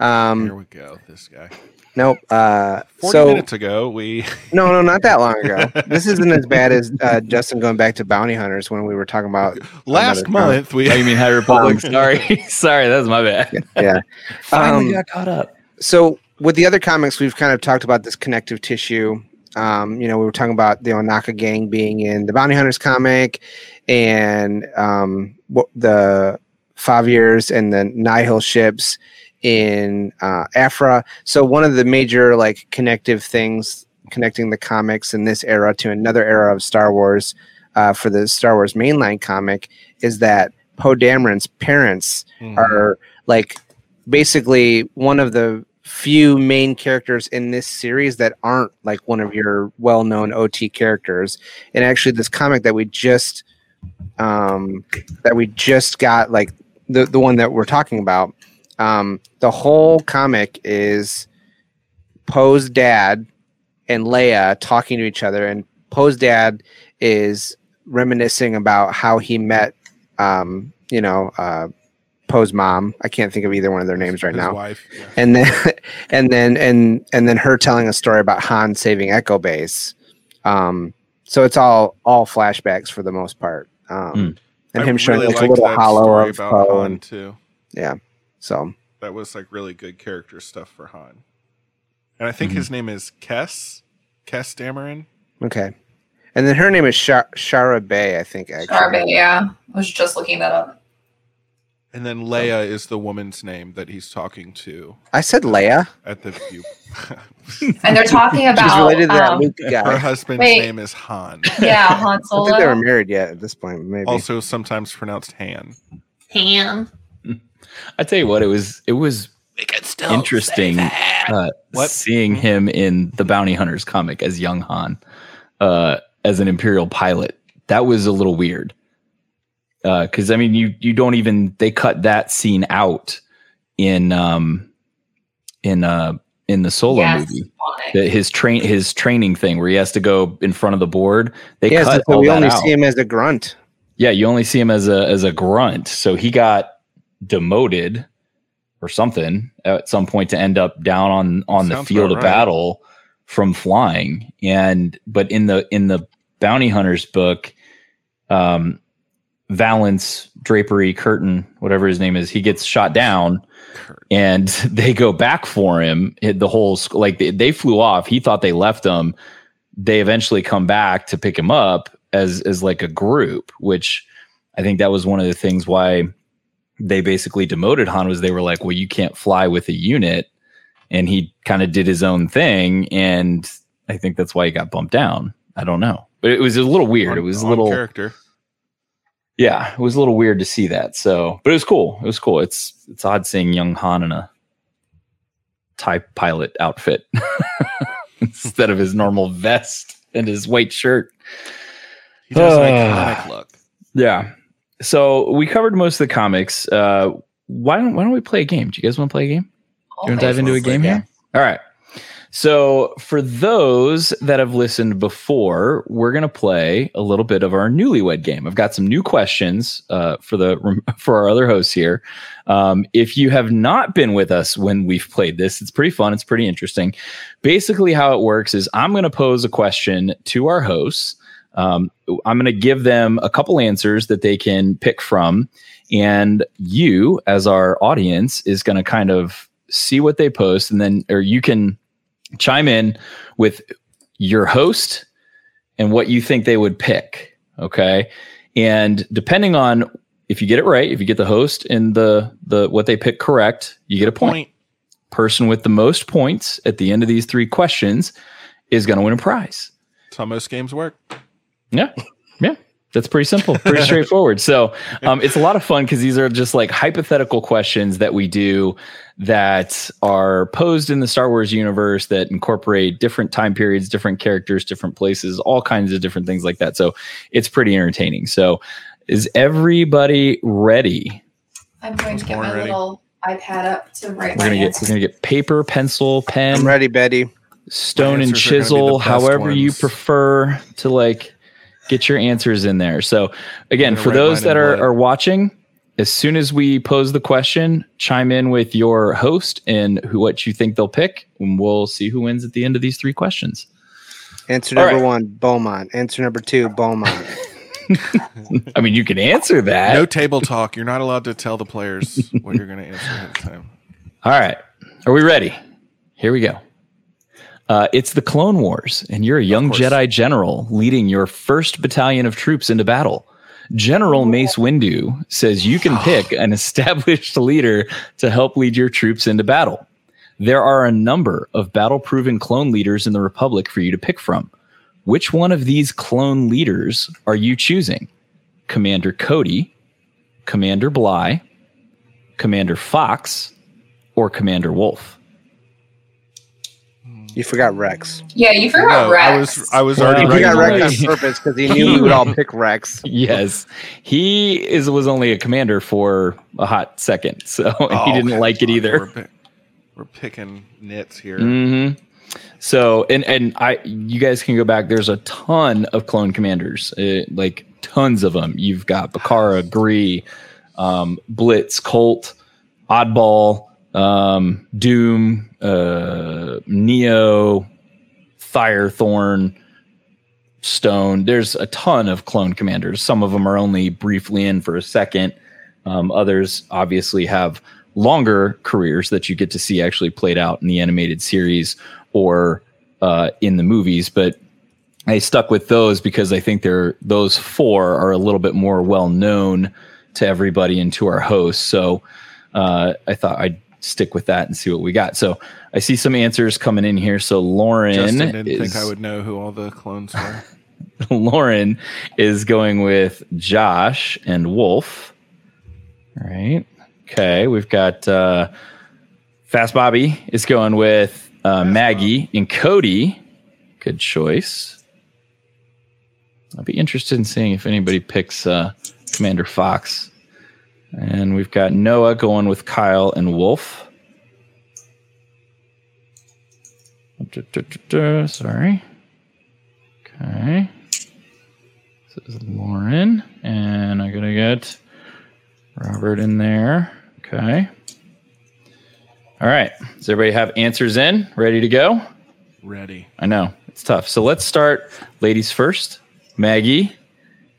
Here Um, we go. This guy. Nope. Uh, 40 so minutes ago, we. (laughs) no, no, not that long ago. (laughs) this isn't as bad as uh, Justin going back to bounty hunters when we were talking about Last another month, we. Oh, you mean High Republic? sorry, (laughs) sorry, that's my bad. Yeah. Finally Um, got caught up. so with the other comics, we've kind of talked about this connective tissue. Um, you know, we were talking about the Ohnaka gang being in the Bounty Hunters comic, and um, what the fathiers and the Nihil ships in uh, Aphra. So one of the major like connective things connecting the comics in this era to another era of Star Wars uh, for the Star Wars mainline comic is that Poe Dameron's parents Mhm. are like basically one of the few main characters in this series that aren't like one of your well-known OT characters. And actually this comic that we just um that we just got like the the one that we're talking about um the whole comic is Poe's dad and Leia talking to each other and Poe's dad is reminiscing about how he met um you know uh Poe's mom. I can't think of either one of their names right His now. wife. yeah. And then (laughs) and then and and then her telling a story about Han saving Echo Base. Um so it's all all flashbacks for the most part. Um Mm. and I him showing really like a little that hollow of about Poe and too. yeah. So That was like really good character stuff for Han. And I think Mm-hmm. his name is Kes. Kes Dameron. okay. And then her name is Shar- Shara Bey, I think actually. Charmin, yeah. I was just looking that up. And then Leia is the woman's name that he's talking to I said Leia. at the view. (laughs) And they're talking (laughs) She's about related to that um, Luke Her husband's Wait. name is Han. (laughs) yeah, Han I think they were married yet at this point, maybe. Also sometimes pronounced Han. Ham. I tell you what, it was it was interesting uh, What? seeing him in the Bounty Hunters comic as young Han, uh, as an Imperial pilot. That was a little weird. Because I mean, you you don't even they cut that scene out in um in uh in the solo Yes, movie. Sonic. The, his train his training thing where he has to go in front of the board. They yes, cut so all we that only out. see him as a grunt. Yeah, you only see him as a as a grunt. So he got demoted or something at some point to end up down on on the field of right. battle from flying. And but in the in the bounty hunters book, um Valance Drapery Curtain, whatever his name is, he gets shot down and (laughs) they go back for him. The whole like they, they flew off. He thought they left him. They eventually come back to pick him up as as like a group, which I think that was one of the things why they basically demoted Han was they were like, well, you can't fly with a unit, and he kind of did his own thing, and I think that's why he got bumped down. I don't know, but it was a little weird. On- it was a little character. yeah, it was a little weird to see that. So, but it was cool. It was cool. It's it's odd seeing young Han in a type pilot outfit (laughs) instead of his normal vest and his white shirt. He does an Ah. (sighs) iconic look. Yeah. So we covered most of the comics. Uh, why don't why don't we play a game? Do you guys want to play a game? You want to dive into a game here? All right. So, for those that have listened before, we're going to play a little bit of our newlywed game. I've got some new questions uh, for the (laughs) for our other hosts here. Um, if you have not been with us when we've played this, it's pretty fun. It's pretty interesting. Basically, how it works is I'm going to pose a question to our hosts. Um, I'm going to give them a couple answers that they can pick from, and you, as our audience, is going to kind of see what they post, and then or you can chime in with your host and what you think they would pick. Okay. And depending on if you get it right, if you get the host and the the what they pick correct, you get a point. Point. Person with the most points at the end of these three questions is going to win a prize. That's how most games work. Yeah. Yeah. That's pretty simple, pretty straightforward. So um, it's a lot of fun because these are just like hypothetical questions that we do that are posed in the Star Wars universe that incorporate different time periods, different characters, different places, all kinds of different things like that. So it's pretty entertaining. So is everybody ready? I'm going to get my ready. little iPad up to write We're gonna get answers. we're gonna get paper, pencil, pen. I'm ready, Betty. stone and answers are gonna be the chisel, best however you prefer to like get your answers in there. So again, for those that are, are watching, as soon as we pose the question, chime in with your host and who what you think they'll pick, and we'll see who wins at the end of these three questions. Answer number right. one, Beaumont. Answer number two, Beaumont. (laughs) (laughs) I mean, you can answer that. No table talk. You're not allowed to tell the players what you're going to answer ahead of time. All right. Are we ready? Here we go. Uh, it's the Clone Wars, and you're a young. Jedi general leading your first battalion of troops into battle. General Mace Windu says you can (sighs) pick an established leader to help lead your troops into battle. There are a number of battle proven clone leaders in the Republic for you to pick from. Which one of these clone leaders are you choosing? Commander Cody, Commander Bly, Commander Fox, or Commander Wolf? You forgot Rex. Yeah, you forgot No, Rex. I was I was already You Right, forgot Rex my- on purpose because he (laughs) knew we would all pick Rex. Yes, he is was only a commander for a hot second, so and (laughs) he Oh, didn't like it We're, either. we're picking nits here. hmm So, and and I, you guys can go back. There's a ton of clone commanders, uh, like tons of them. You've got Bacara, Gree, um, Blitz, Colt, Oddball, um, Doom, uh, Neyo, Firethorn, Stone. There's a ton of clone commanders. Some of them are only briefly in for a second. Um, others obviously have longer careers that you get to see actually played out in the animated series or uh, in the movies. But I stuck with those because I think they're those four are a little bit more well known to everybody and to our hosts. So uh, I thought I'd stick with that and see what we got. So I see some answers coming in here. So Lauren Justin didn't is, think I would know who all the clones were. (laughs) Lauren is going with Josh and Wolf. All right. Okay. We've got uh, Fast Bobby is going with uh, Maggie and Cody. Good choice. I'll be interested in seeing if anybody picks uh, Commander Fox. And we've got Noah going with Kyle and Wolf. Sorry. Okay. This is Lauren. And I'm going to get Robert in there. Okay. All right. Does everybody have answers in? Ready to go? Ready. I know. It's tough. So let's start ladies first. Maggie,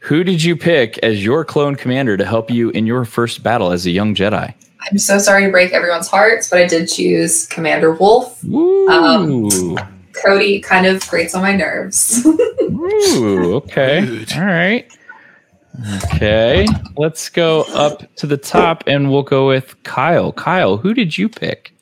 who did you pick as your clone commander to help you in your first battle as a young Jedi? I'm so sorry to break everyone's hearts, but I did choose Commander Wolf. Woo. Um, Cody kind of grates on my nerves. (laughs) Ooh, okay. Rude. All right. Okay. Let's go up to the top and we'll go with Kyle. Kyle, who did you pick?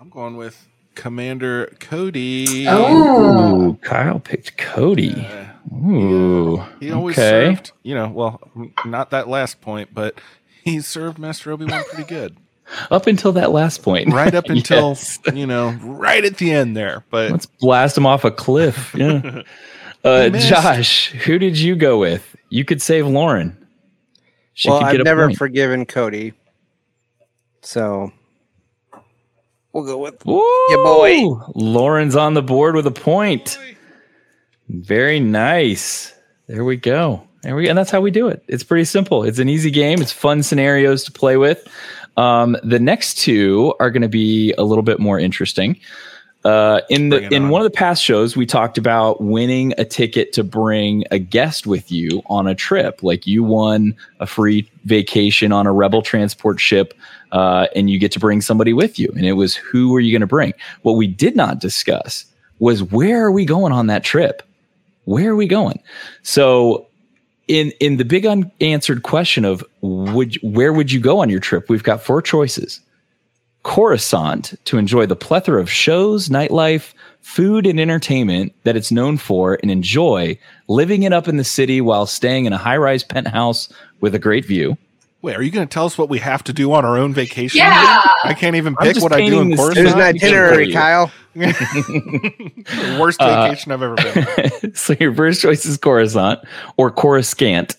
I'm going with Commander Cody. oh, Ooh, Kyle picked Cody. Uh, Ooh. he always okay. served, you know, well, not that last point, but he served Master Obi Wan pretty good. (laughs) Up until that last point. Right up (laughs) until, Yes. you know, right at the end there. But Let's blast him off a cliff. (laughs) Yeah. Uh, Josh, who did you go with? You could save Lauren. She well, could I've a never point. forgiven Cody. So we'll go with Woo! Yeah, boy. Lauren's on the board with a point. Very nice. There we go. There we go. And that's how we do it. It's pretty simple. It's an easy game. It's fun scenarios to play with. Um, the next two are going to be a little bit more interesting. Uh, in the in on. one of the past shows, we talked about winning a ticket to bring a guest with you on a trip. Like you won a free vacation on a Rebel transport ship, uh, and you get to bring somebody with you. And it was who are you going to bring? What we did not discuss was where are we going on that trip? Where are we going? So in in the big unanswered question of would where would you go on your trip? We've got four choices. Coruscant to enjoy the plethora of shows, nightlife, food and entertainment that it's known for and enjoy living it up in the city while staying in a high rise penthouse with a great view. Wait, are you going to tell us what we have to do on our own vacation? Yeah. I can't even pick what I do in the Coruscant. There's an itinerary. Kyle. (laughs) Worst Uh, vacation I've ever been. (laughs) so your first choice is Coruscant or Coruscant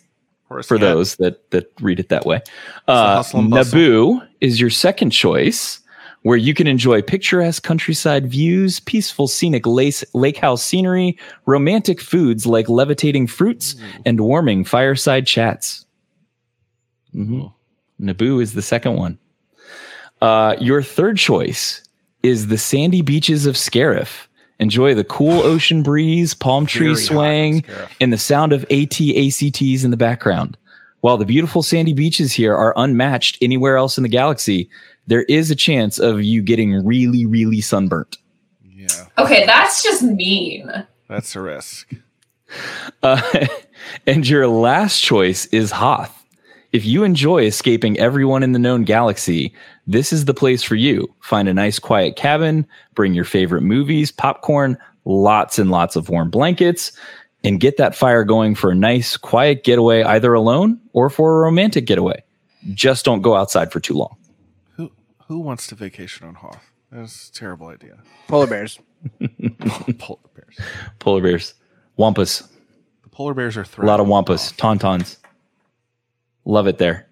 for those that that read it that way. Uh, hustle and bustle. Naboo is your second choice, where you can enjoy picturesque countryside views, peaceful scenic lace, lake house scenery, romantic foods like levitating fruits, and warming fireside chats. Mhm. Naboo is the second one. Uh, your third choice is the sandy beaches of Scarif. Enjoy the cool (sighs) ocean breeze, palm tree Very swaying, and the sound of AT-ACTs in the background. While the beautiful sandy beaches here are unmatched anywhere else in the galaxy, there is a chance of you getting really, really sunburnt. Yeah, Okay, that's just mean. that's a risk. Uh, (laughs) and your last choice is Hoth. If you enjoy escaping everyone in the known galaxy, this is the place for you. Find a nice quiet cabin, bring your favorite movies, popcorn, lots and lots of warm blankets, and get that fire going for a nice quiet getaway, either alone or for a romantic getaway. Just don't go outside for too long. Who who wants to vacation on Hoth? That's a terrible idea. Polar bears. (laughs) Polar bears. Polar bears, wampas, The polar bears are a lot of wampas, tauntauns. Love it there.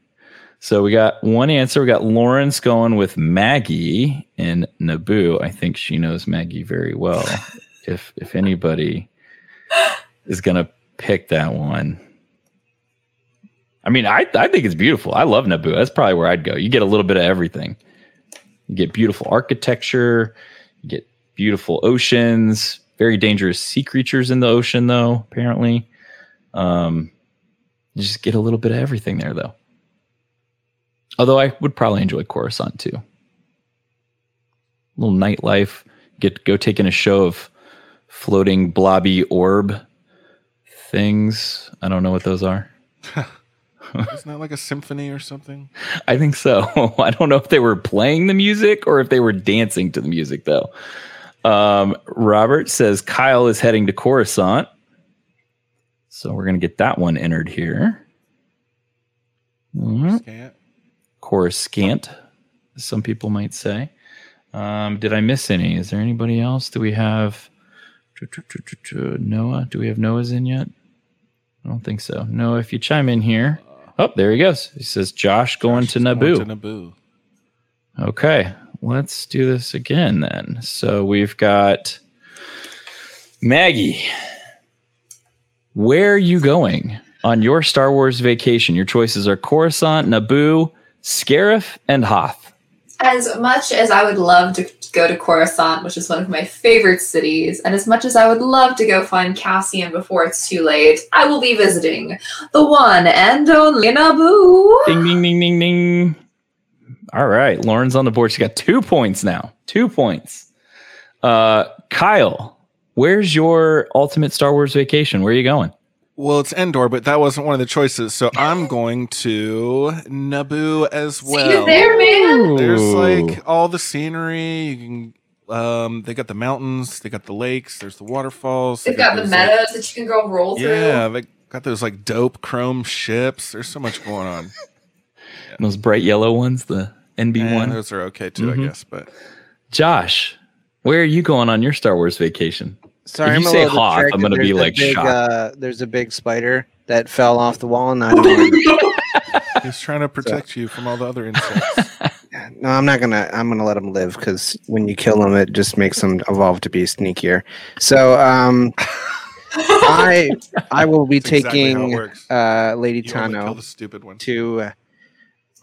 So we got one answer. We got Lawrence going with Maggie and Naboo. I think she knows Maggie very well. (laughs) if if anybody is gonna pick that one. I mean, I, I think it's beautiful. I love Naboo. That's probably where I'd go. You get a little bit of everything. You get beautiful architecture, you get beautiful oceans, very dangerous sea creatures in the ocean, though, apparently. Um, you just get a little bit of everything there, though. Although I would probably enjoy Coruscant too. A little nightlife. Get go take in a show of floating blobby orb things. I don't know what those are. (laughs) Isn't that like a symphony or something? I think so. (laughs) I don't know if they were playing the music or if they were dancing to the music, though. Um, Robert says Kyle is heading to Coruscant. So we're going to get that one entered here. Mhm. Scant. Coruscant, some people might say. Um, did I miss any? Is there anybody else? Do we have Noah? Do we have Noah's in yet? I don't think so. Noah, if you chime in here. Oh, there he goes. He says Josh going to Going to Naboo. Okay, let's do this again then. So we've got Maggie. Where are you going on your Star Wars vacation? Your choices are Coruscant, Naboo, Scarif, and Hoth. As much as I would love to go to Coruscant, which is one of my favorite cities, and as much as I would love to go find Cassian before it's too late, I will be visiting the one and only Naboo. Ding, ding, ding, ding, ding. All right, Lauren's on the board. She got two points now. Two points. Uh, Kyle, where's your ultimate Star Wars vacation? Where are you going? Well, it's Endor, but that wasn't one of the choices. So I'm going to Naboo as See well. you there, man. There's like all the scenery. You can. Um, they got the mountains. They got the lakes. There's the waterfalls. they They've got the those, like- meadows that you can go roll through. yeah, they got those like dope chrome ships. There's so much going on. (laughs) those bright yellow ones, the NB And one. those are okay too, Mhm. I guess. But Josh, where are you going on your Star Wars vacation? Sorry, if you I'm say little Hoth. I'm going to be like big, shocked. Uh, there's a big spider that fell off the wall, and I don't want (laughs) he's trying to protect you from all the other insects. (laughs) No, I'm not gonna. I'm gonna let him live because when you kill him, it just makes them evolve to be sneakier. So, um, (laughs) I I will be That's exactly how it taking works. uh, Lady You Tano the stupid one. to uh,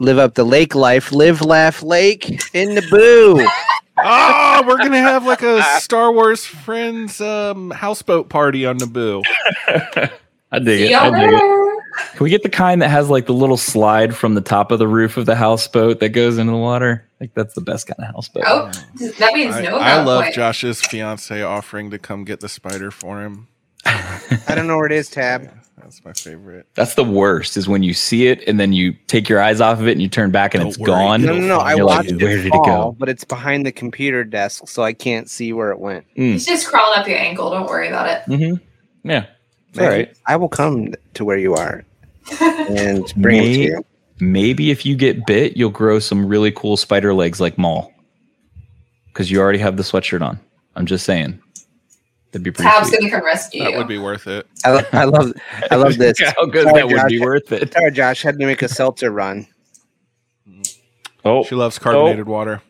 live up the lake life, live, laugh, lake in Naboo. Oh, we're gonna have like a (laughs) Star Wars friends um, houseboat party on Naboo. I dig See it. I dig it. Can we get the kind that has like the little slide from the top of the roof of the houseboat that goes into the water? Like that's the best kind of houseboat. Oh, that means I, no. I love point. Josh's fiance offering to come get the spider for him. I don't know where it is. Tab. That's my favorite. That's the worst. Is when you see it and then you take your eyes off of it and you turn back and Don't it's worry, gone. No, no, no. I You're like, watched where it did fall, it go? but it's behind the computer desk, so I can't see where it went. Mm. It's just crawling up your ankle. Don't worry about it. Mm-hmm. Yeah. It's Man, all right. I will come to where you are (laughs) and bring it to you. Maybe if you get bit, you'll grow some really cool spider legs like Maul. Because you already have the sweatshirt on. I'm just saying. That'd be pretty Tab's sweet. gonna come rescue That you. would be worth it. I, lo- I love, I love this. (laughs) How good Sorry, that would be worth it. Sorry, Josh. Had to make a seltzer run. Oh, She loves carbonated water.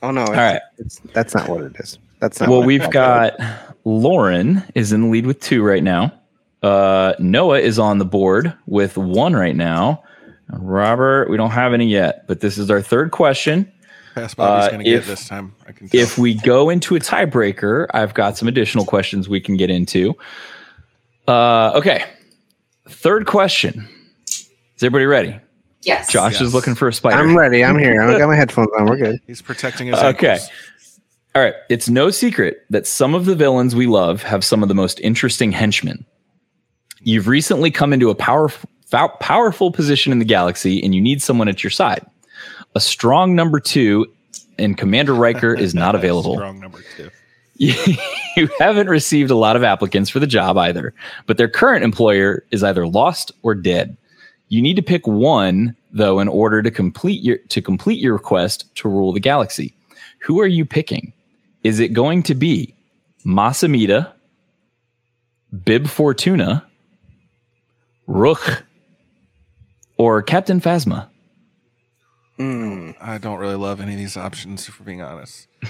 Oh no! It's, right. it's, that's not what it is. That's not. well, what we've it's got Lauren is in the lead with two right now. Uh, Noah is on the board with one right now. Robert, we don't have any yet, but this is our third question. Pass Bobby's Uh, going to get if- this time. I can tell. If we go into a tiebreaker, I've got some additional questions we can get into. Uh, okay. Third question. Is everybody ready? Yes. Josh is looking for a spider. I'm ready. I'm here. I got my (laughs) headphones on. We're good. He's protecting his Okay. ankles. All right. It's no secret that some of the villains we love have some of the most interesting henchmen. You've recently come into a powerful, powerful position in the galaxy and you need someone at your side. A strong number two and Commander Riker is (laughs) not available. Strong number two. (laughs) you haven't received a lot of applicants for the job either, but their current employer is either lost or dead. You need to pick one though in order to complete your to complete your request to rule the galaxy. Who are you picking? Is it going to be Mas Amedda, Bib Fortuna, Rukh, or Captain Phasma? I don't really love any of these options, for being honest. (laughs)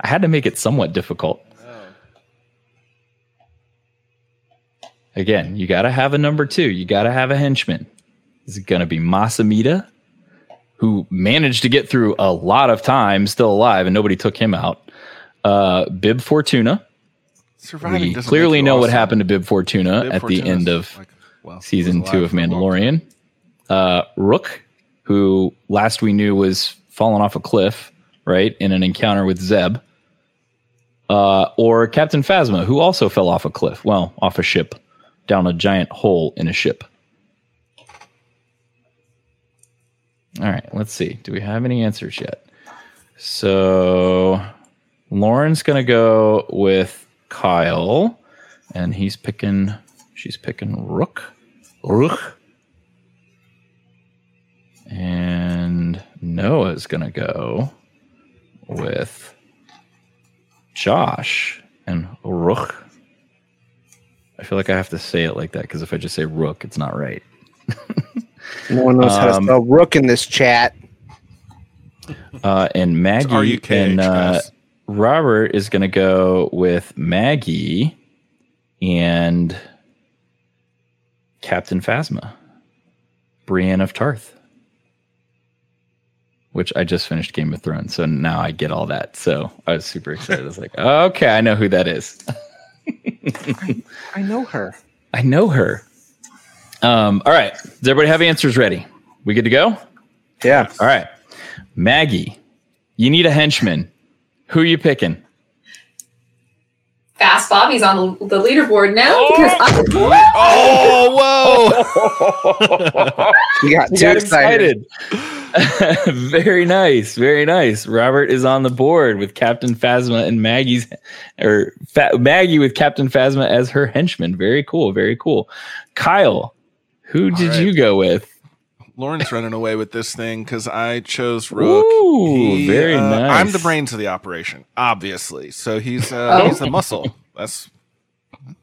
I had to make it somewhat difficult. Again, you got to have a number two. You got to have a henchman. Is it going to be Mas Amedda, who managed to get through a lot of time, still alive, and nobody took him out? Uh, Bib Fortuna. Surviving we clearly make you know what happened to Bib Fortuna Bib at the end of like, well, season two of for long Mandalorian. Uh, Rukh, who last we knew was fallen off a cliff, right, in an encounter with Zeb. Uh, or Captain Phasma, who also fell off a cliff, well, off a ship, down a giant hole in a ship. All right, let's see. Do we have any answers yet? So Lauren's gonna go with Kyle, and he's picking. She's picking Rukh. Rukh. And Noah's gonna go with Josh and Rukh. I feel like I have to say it like that because if I just say Rukh, it's not right. (laughs) No one knows how to Um, spell rook in this chat. Uh, and Maggie R-U-K-H, and uh. Robert is going to go with Maggie and Captain Phasma, Brienne of Tarth, which I just finished Game of Thrones, so now I get all that. So I was super excited. I was like, okay, I know who that is. I know her. I know her. Um, all right, does everybody have answers ready? We good to go? Yeah. All right. Maggie, you need a henchman. Who are you picking? Fast Bobby's on the, the leaderboard now because I'm Oh, whoa! (laughs) You got You too got excited. excited. (laughs) very nice, very nice. Robert is on the board with Captain Phasma and Maggie's, or Fa- Maggie with Captain Phasma as her henchman. Very cool, very cool. Kyle, who did right. you go with? Lauren's running away with this thing because I chose Rukh. Ooh, very uh, nice. I'm the brains of the operation, obviously. So he's uh, Oh. he's the muscle. That's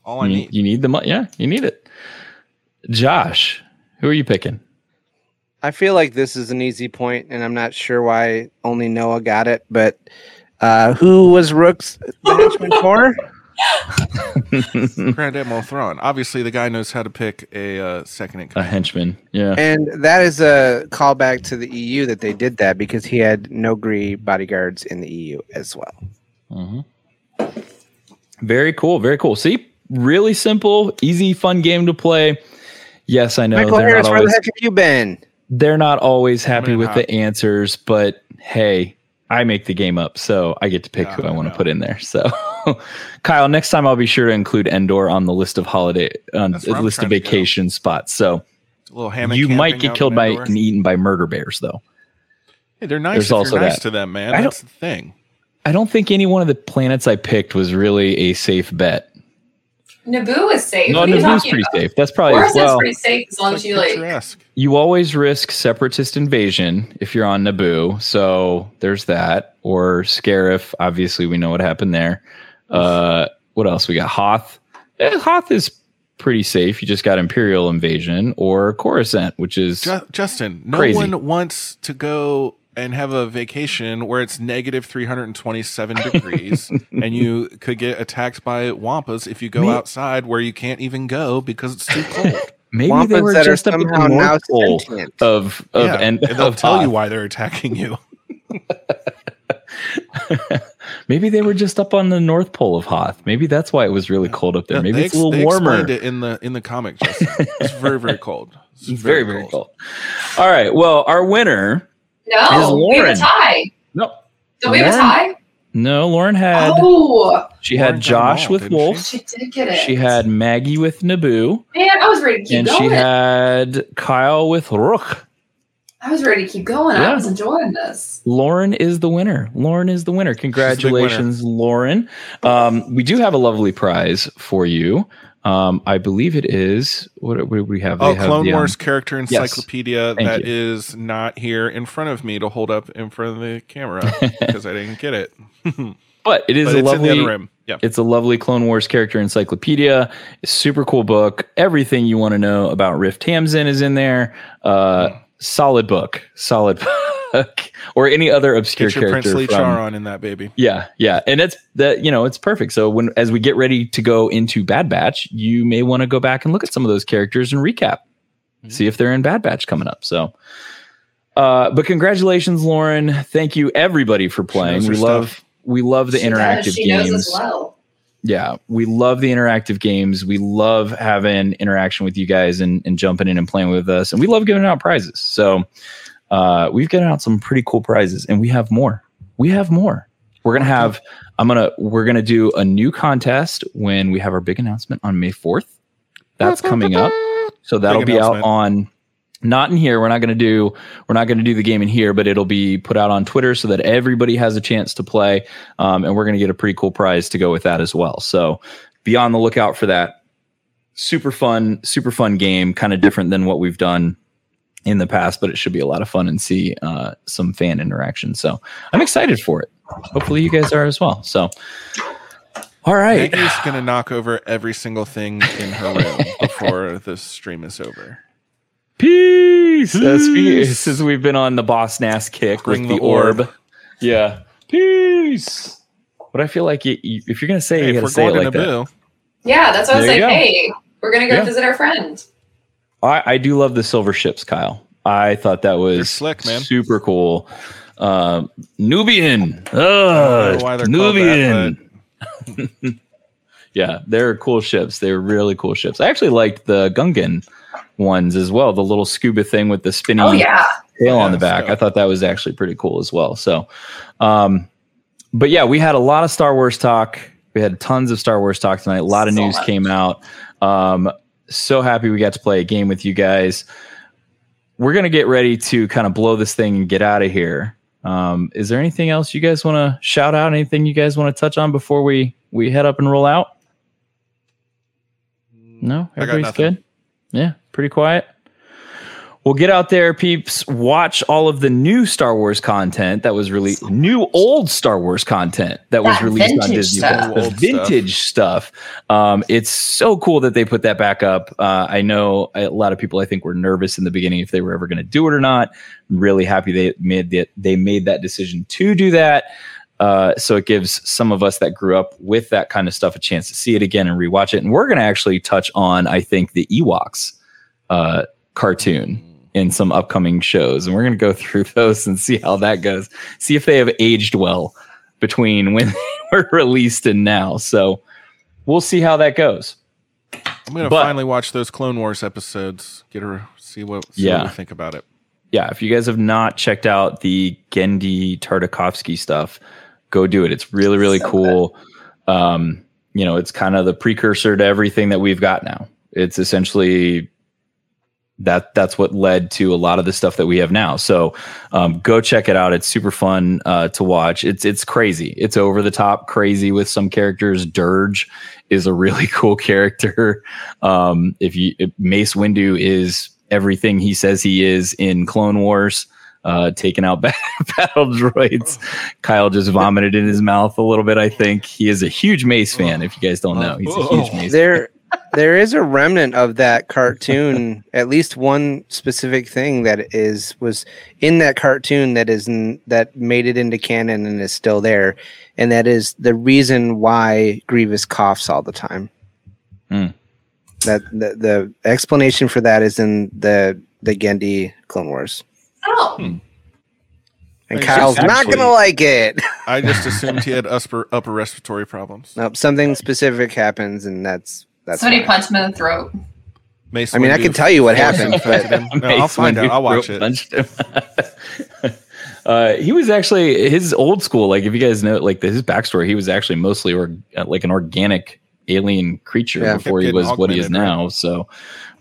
all I you, need. you need the money. Yeah, you need it. Josh, who are you picking? I feel like this is an easy point, and I'm not sure why only Noah got it. But uh, who was Rukh's henchman (laughs) for? (laughs) Grand Admiral Thrawn. Obviously, the guy knows how to pick a uh, second in A henchman. Yeah. And that is a callback to the EU that they did that because he had Noghri bodyguards in the EU as well. Very cool. Very cool. See, really simple, easy, fun game to play. Yes, I know Michael Harris, not where the heck have you been? They're not always happy with the answers, but hey, I make the game up, so I get to pick Yeah, who I I want to put in there. So, (laughs) Kyle, next time I'll be sure to include Endor on the list of holiday on the list of trying to go. vacation spots. So A little hammock you might get killed by and eaten by murder bears, though. Hey, they're nice. There's also nice that. to them, man. That's the thing. I don't think any one of the planets I picked was really a safe bet. Naboo is safe. No, what are you Naboo's pretty about? safe. That's probably Coruscant's well. pretty safe as long as you like. Picturesque. You always risk separatist invasion if you're on Naboo, so there's that. Or Scarif, obviously we know what happened there. Uh, what else we got? Hoth. Eh, Hoth is pretty safe. You just got Imperial invasion or Coruscant, which is Ju- Justin, no Crazy. one wants to go and have a vacation where it's negative 327 degrees (laughs) and you could get attacked by wampas if you go Me- outside where you can't even go because it's too cold. (laughs) maybe Wampas they were that are just up at the somehow now North Pole sentient. of of yeah, and, and they'll of tell you why they're attacking you. (laughs) Maybe they were just up on the North Pole of Hoth. Maybe that's why it was really cold up there. Yeah, Maybe they it's a little they warmer. it in the in the comic. Justin. It's very very cold. It's It's very, very cold. All right. Well, our winner. No, Is we have Lauren. a tie. No. Don't we have a tie? No, Lauren had. Oh, she had got 'em Josh all, with Wolf. she did get it. She had Maggie with Naboo. Man, I was ready to keep and going. she had Kyle with Rook. I was ready to keep going. Yeah. I was enjoying this. Lauren is the winner. Lauren is the winner. Congratulations, Lauren. Um, we do have a lovely prize for you. Um, I believe it is what, what do we have? Oh, They have Clone the, um, Wars character encyclopedia Thank that you. is not here in front of me to hold up in front of the camera (laughs) because I didn't get it. (laughs) But it is But a it's in the lovely. other room. Yeah. It's a lovely Clone Wars character encyclopedia. Super cool book. Everything you want to know about Riff Tamson is in there. Uh, Hmm. Solid book. Solid (laughs) book. or any other obscure Get your character. Princely from- Char on in that baby. Yeah, yeah, and it's that you know it's perfect. So when as we get ready to go into Bad Batch, you may want to go back and look at some of those characters and recap, see if they're in Bad Batch coming up. So, uh, but congratulations, Lauren! Thank you everybody for playing. We love stuff. we love the She does. interactive She games. knows as well. Yeah, we love the interactive games. We love having interaction with you guys and, and jumping in and playing with us, and we love giving out prizes. So uh, we've given out some pretty cool prizes, and we have more. We have more. We're gonna have. I'm gonna. We're gonna do a new contest when we have our big announcement on May 4th. That's coming up. So that'll Big be out on. Not in here. We're not going to do. We're not going to do the game in here, but it'll be put out on Twitter so that everybody has a chance to play. Um, and we're going to get a pretty cool prize to go with that as well. So be on the lookout for that. Super fun, super fun game. Kind of different than what we've done in the past, but it should be a lot of fun and see uh, some fan interaction. So I'm excited for it. Hopefully you guys are as well. So, all right. Maggie's gonna knock over every single thing in her room before the stream is over. Peace. As we- since we've been on the boss Nass kick Bring with the, the orb. orb. Yeah. Peace. But I feel like you, you, if you're gonna say, Hey, you gotta say it like that. Naboo, Yeah, that's why I was There like, go. hey, we're gonna go Yeah. visit our friend. I, I do love the silver ships, Kyle. I thought that was slick, man. super cool. Um, Nubian. I don't Uh, know why they're called that, Nubian. (laughs) yeah, they're cool ships. They're really cool ships. I actually liked the Gungan ones as well. The little scuba thing with the spinning Oh yeah. tail on the back. so- I thought that was actually pretty cool as well. So, um, but yeah, we had a lot of Star Wars talk. We had tons of Star Wars talk tonight. A lot of So news much. came out. Um, so happy we got to play a game with you guys. We're gonna get ready to kind of blow this thing and get out of here. Um, is there anything else you guys want to shout out? Anything you guys want to touch on before we we head up and roll out? No, everybody's good. Yeah, pretty quiet. Well, get out there, peeps. Watch all of the new Star Wars content that was released, new old Star Wars content that was released on Disney. stuff. The Old vintage stuff. Um, it's so cool that they put that back up. Uh, I know a lot of people. I think were nervous in the beginning if they were ever going to do it or not. I'm really happy they made that. They made that decision to do that. Uh, so it gives some of us that grew up with that kind of stuff a chance to see it again and rewatch it. And we're going to actually touch on, I think, the Ewoks uh, cartoon in some upcoming shows, and we're going to go through (laughs) those and see how that goes. See if they have aged well between when (laughs) they were released and now. So we'll see how that goes. I'm gonna finally watch those Clone Wars episodes. Get her see what see Yeah. what we think about it. yeah, if you guys have not checked out the Genndy Tartakovsky stuff, go do it. It's really really So cool. Um, you know, it's kind of the precursor to everything that we've got now. It's essentially that that's what led to a lot of the stuff that we have now. So um, go check it out. It's super fun uh, to watch. It's it's crazy. It's over the top crazy with some characters. Durge is a really (laughs) cool character. Um, if you if Mace Windu is everything he says he is in Clone Wars. Uh, taking out (laughs) battle droids. Kyle just vomited in his mouth a little bit. I think he is a huge Mace fan. If you guys don't know, he's a huge Mace. there there is a remnant of that cartoon at least one specific thing that is was in that cartoon that is n- that made it into canon and is still there and that is the reason why grievous coughs all the time Hmm. that the, the explanation for that is in the the Genndy clone wars Oh, and Thanks. kyle's not Actually- gonna like it I just assumed he had upper, upper respiratory problems. nope something specific happens and that's that's somebody why. punched him in the throat. Mace I mean, I can tell you what happened, but- No, I'll (laughs) find out. I'll watch it. punched him. (laughs) uh, he was actually his old school. Like if you guys know, like his backstory, he was actually mostly or like an organic alien creature Yeah. before he was what he is right? now. So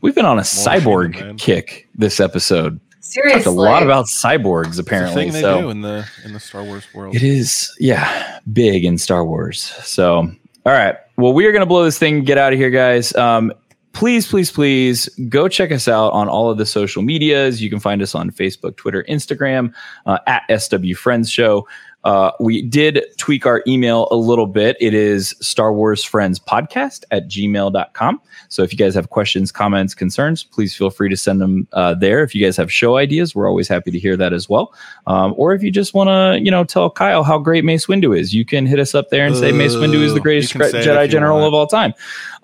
we've been on a cyborg human, man. kick this episode. Seriously, Talked a lot about cyborgs It's a apparently. thing they so do in the in the Star Wars world. it is, yeah, big in Star Wars. So, all right. Well, we are going to blow this thing, get out of here, guys. Um, please, please, please go check us out on all of the social medias. You can find us on Facebook, Twitter, Instagram, uh, at SW Friends Show. Uh, we did tweak our email a little bit. It is Star Wars Friends Podcast at gmail.com. So if you guys have questions, comments, concerns, please feel free to send them uh, there. If you guys have show ideas, we're always happy to hear that as well. Um, or if you just want to, you know, tell Kyle how great Mace Windu is, you can hit us up there and say Mace Windu is the greatest you can say it if Jedi General of all time.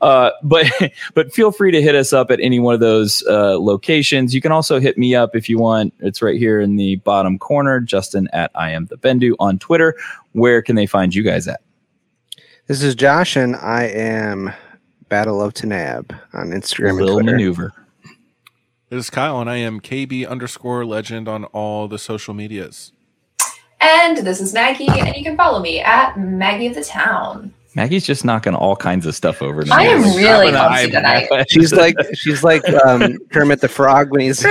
Uh, but (laughs) but feel free to hit us up at any one of those uh, locations. You can also hit me up if you want. It's right here in the bottom corner, Justin at I am the Bendu on Twitter. Where can they find you guys at? This is Josh, and I am Battle of Tanab on Instagram and Twitter. maneuver. This is Kyle, and I am KB underscore legend on all the social medias. And this is Maggie, and you can follow me at Maggie of the Town. Maggie's just knocking all kinds of stuff over. I am tonight. really clumsy tonight. She's like she's like um, Kermit the Frog when he's. (laughs)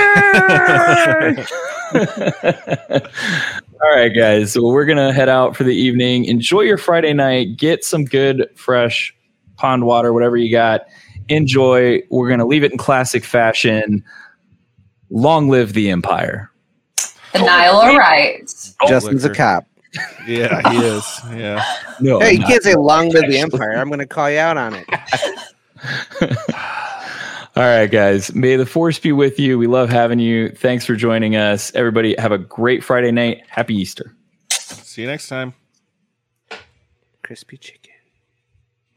All right, guys. So we're gonna head out for the evening. Enjoy your Friday night. Get some good, fresh pond water, whatever you got. Enjoy. We're gonna leave it in classic fashion. Long live the Empire. The Nile arrives. Justin's a cop. Yeah, he is. Yeah. No, Hey, you can't say "Long live the Empire." I'm going to call you out on it. (laughs) All right, guys. May the force be with you. We love having you. Thanks for joining us. Everybody, have a great Friday night. Happy Easter. See you next time. Crispy chicken.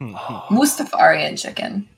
Mustafarian chicken.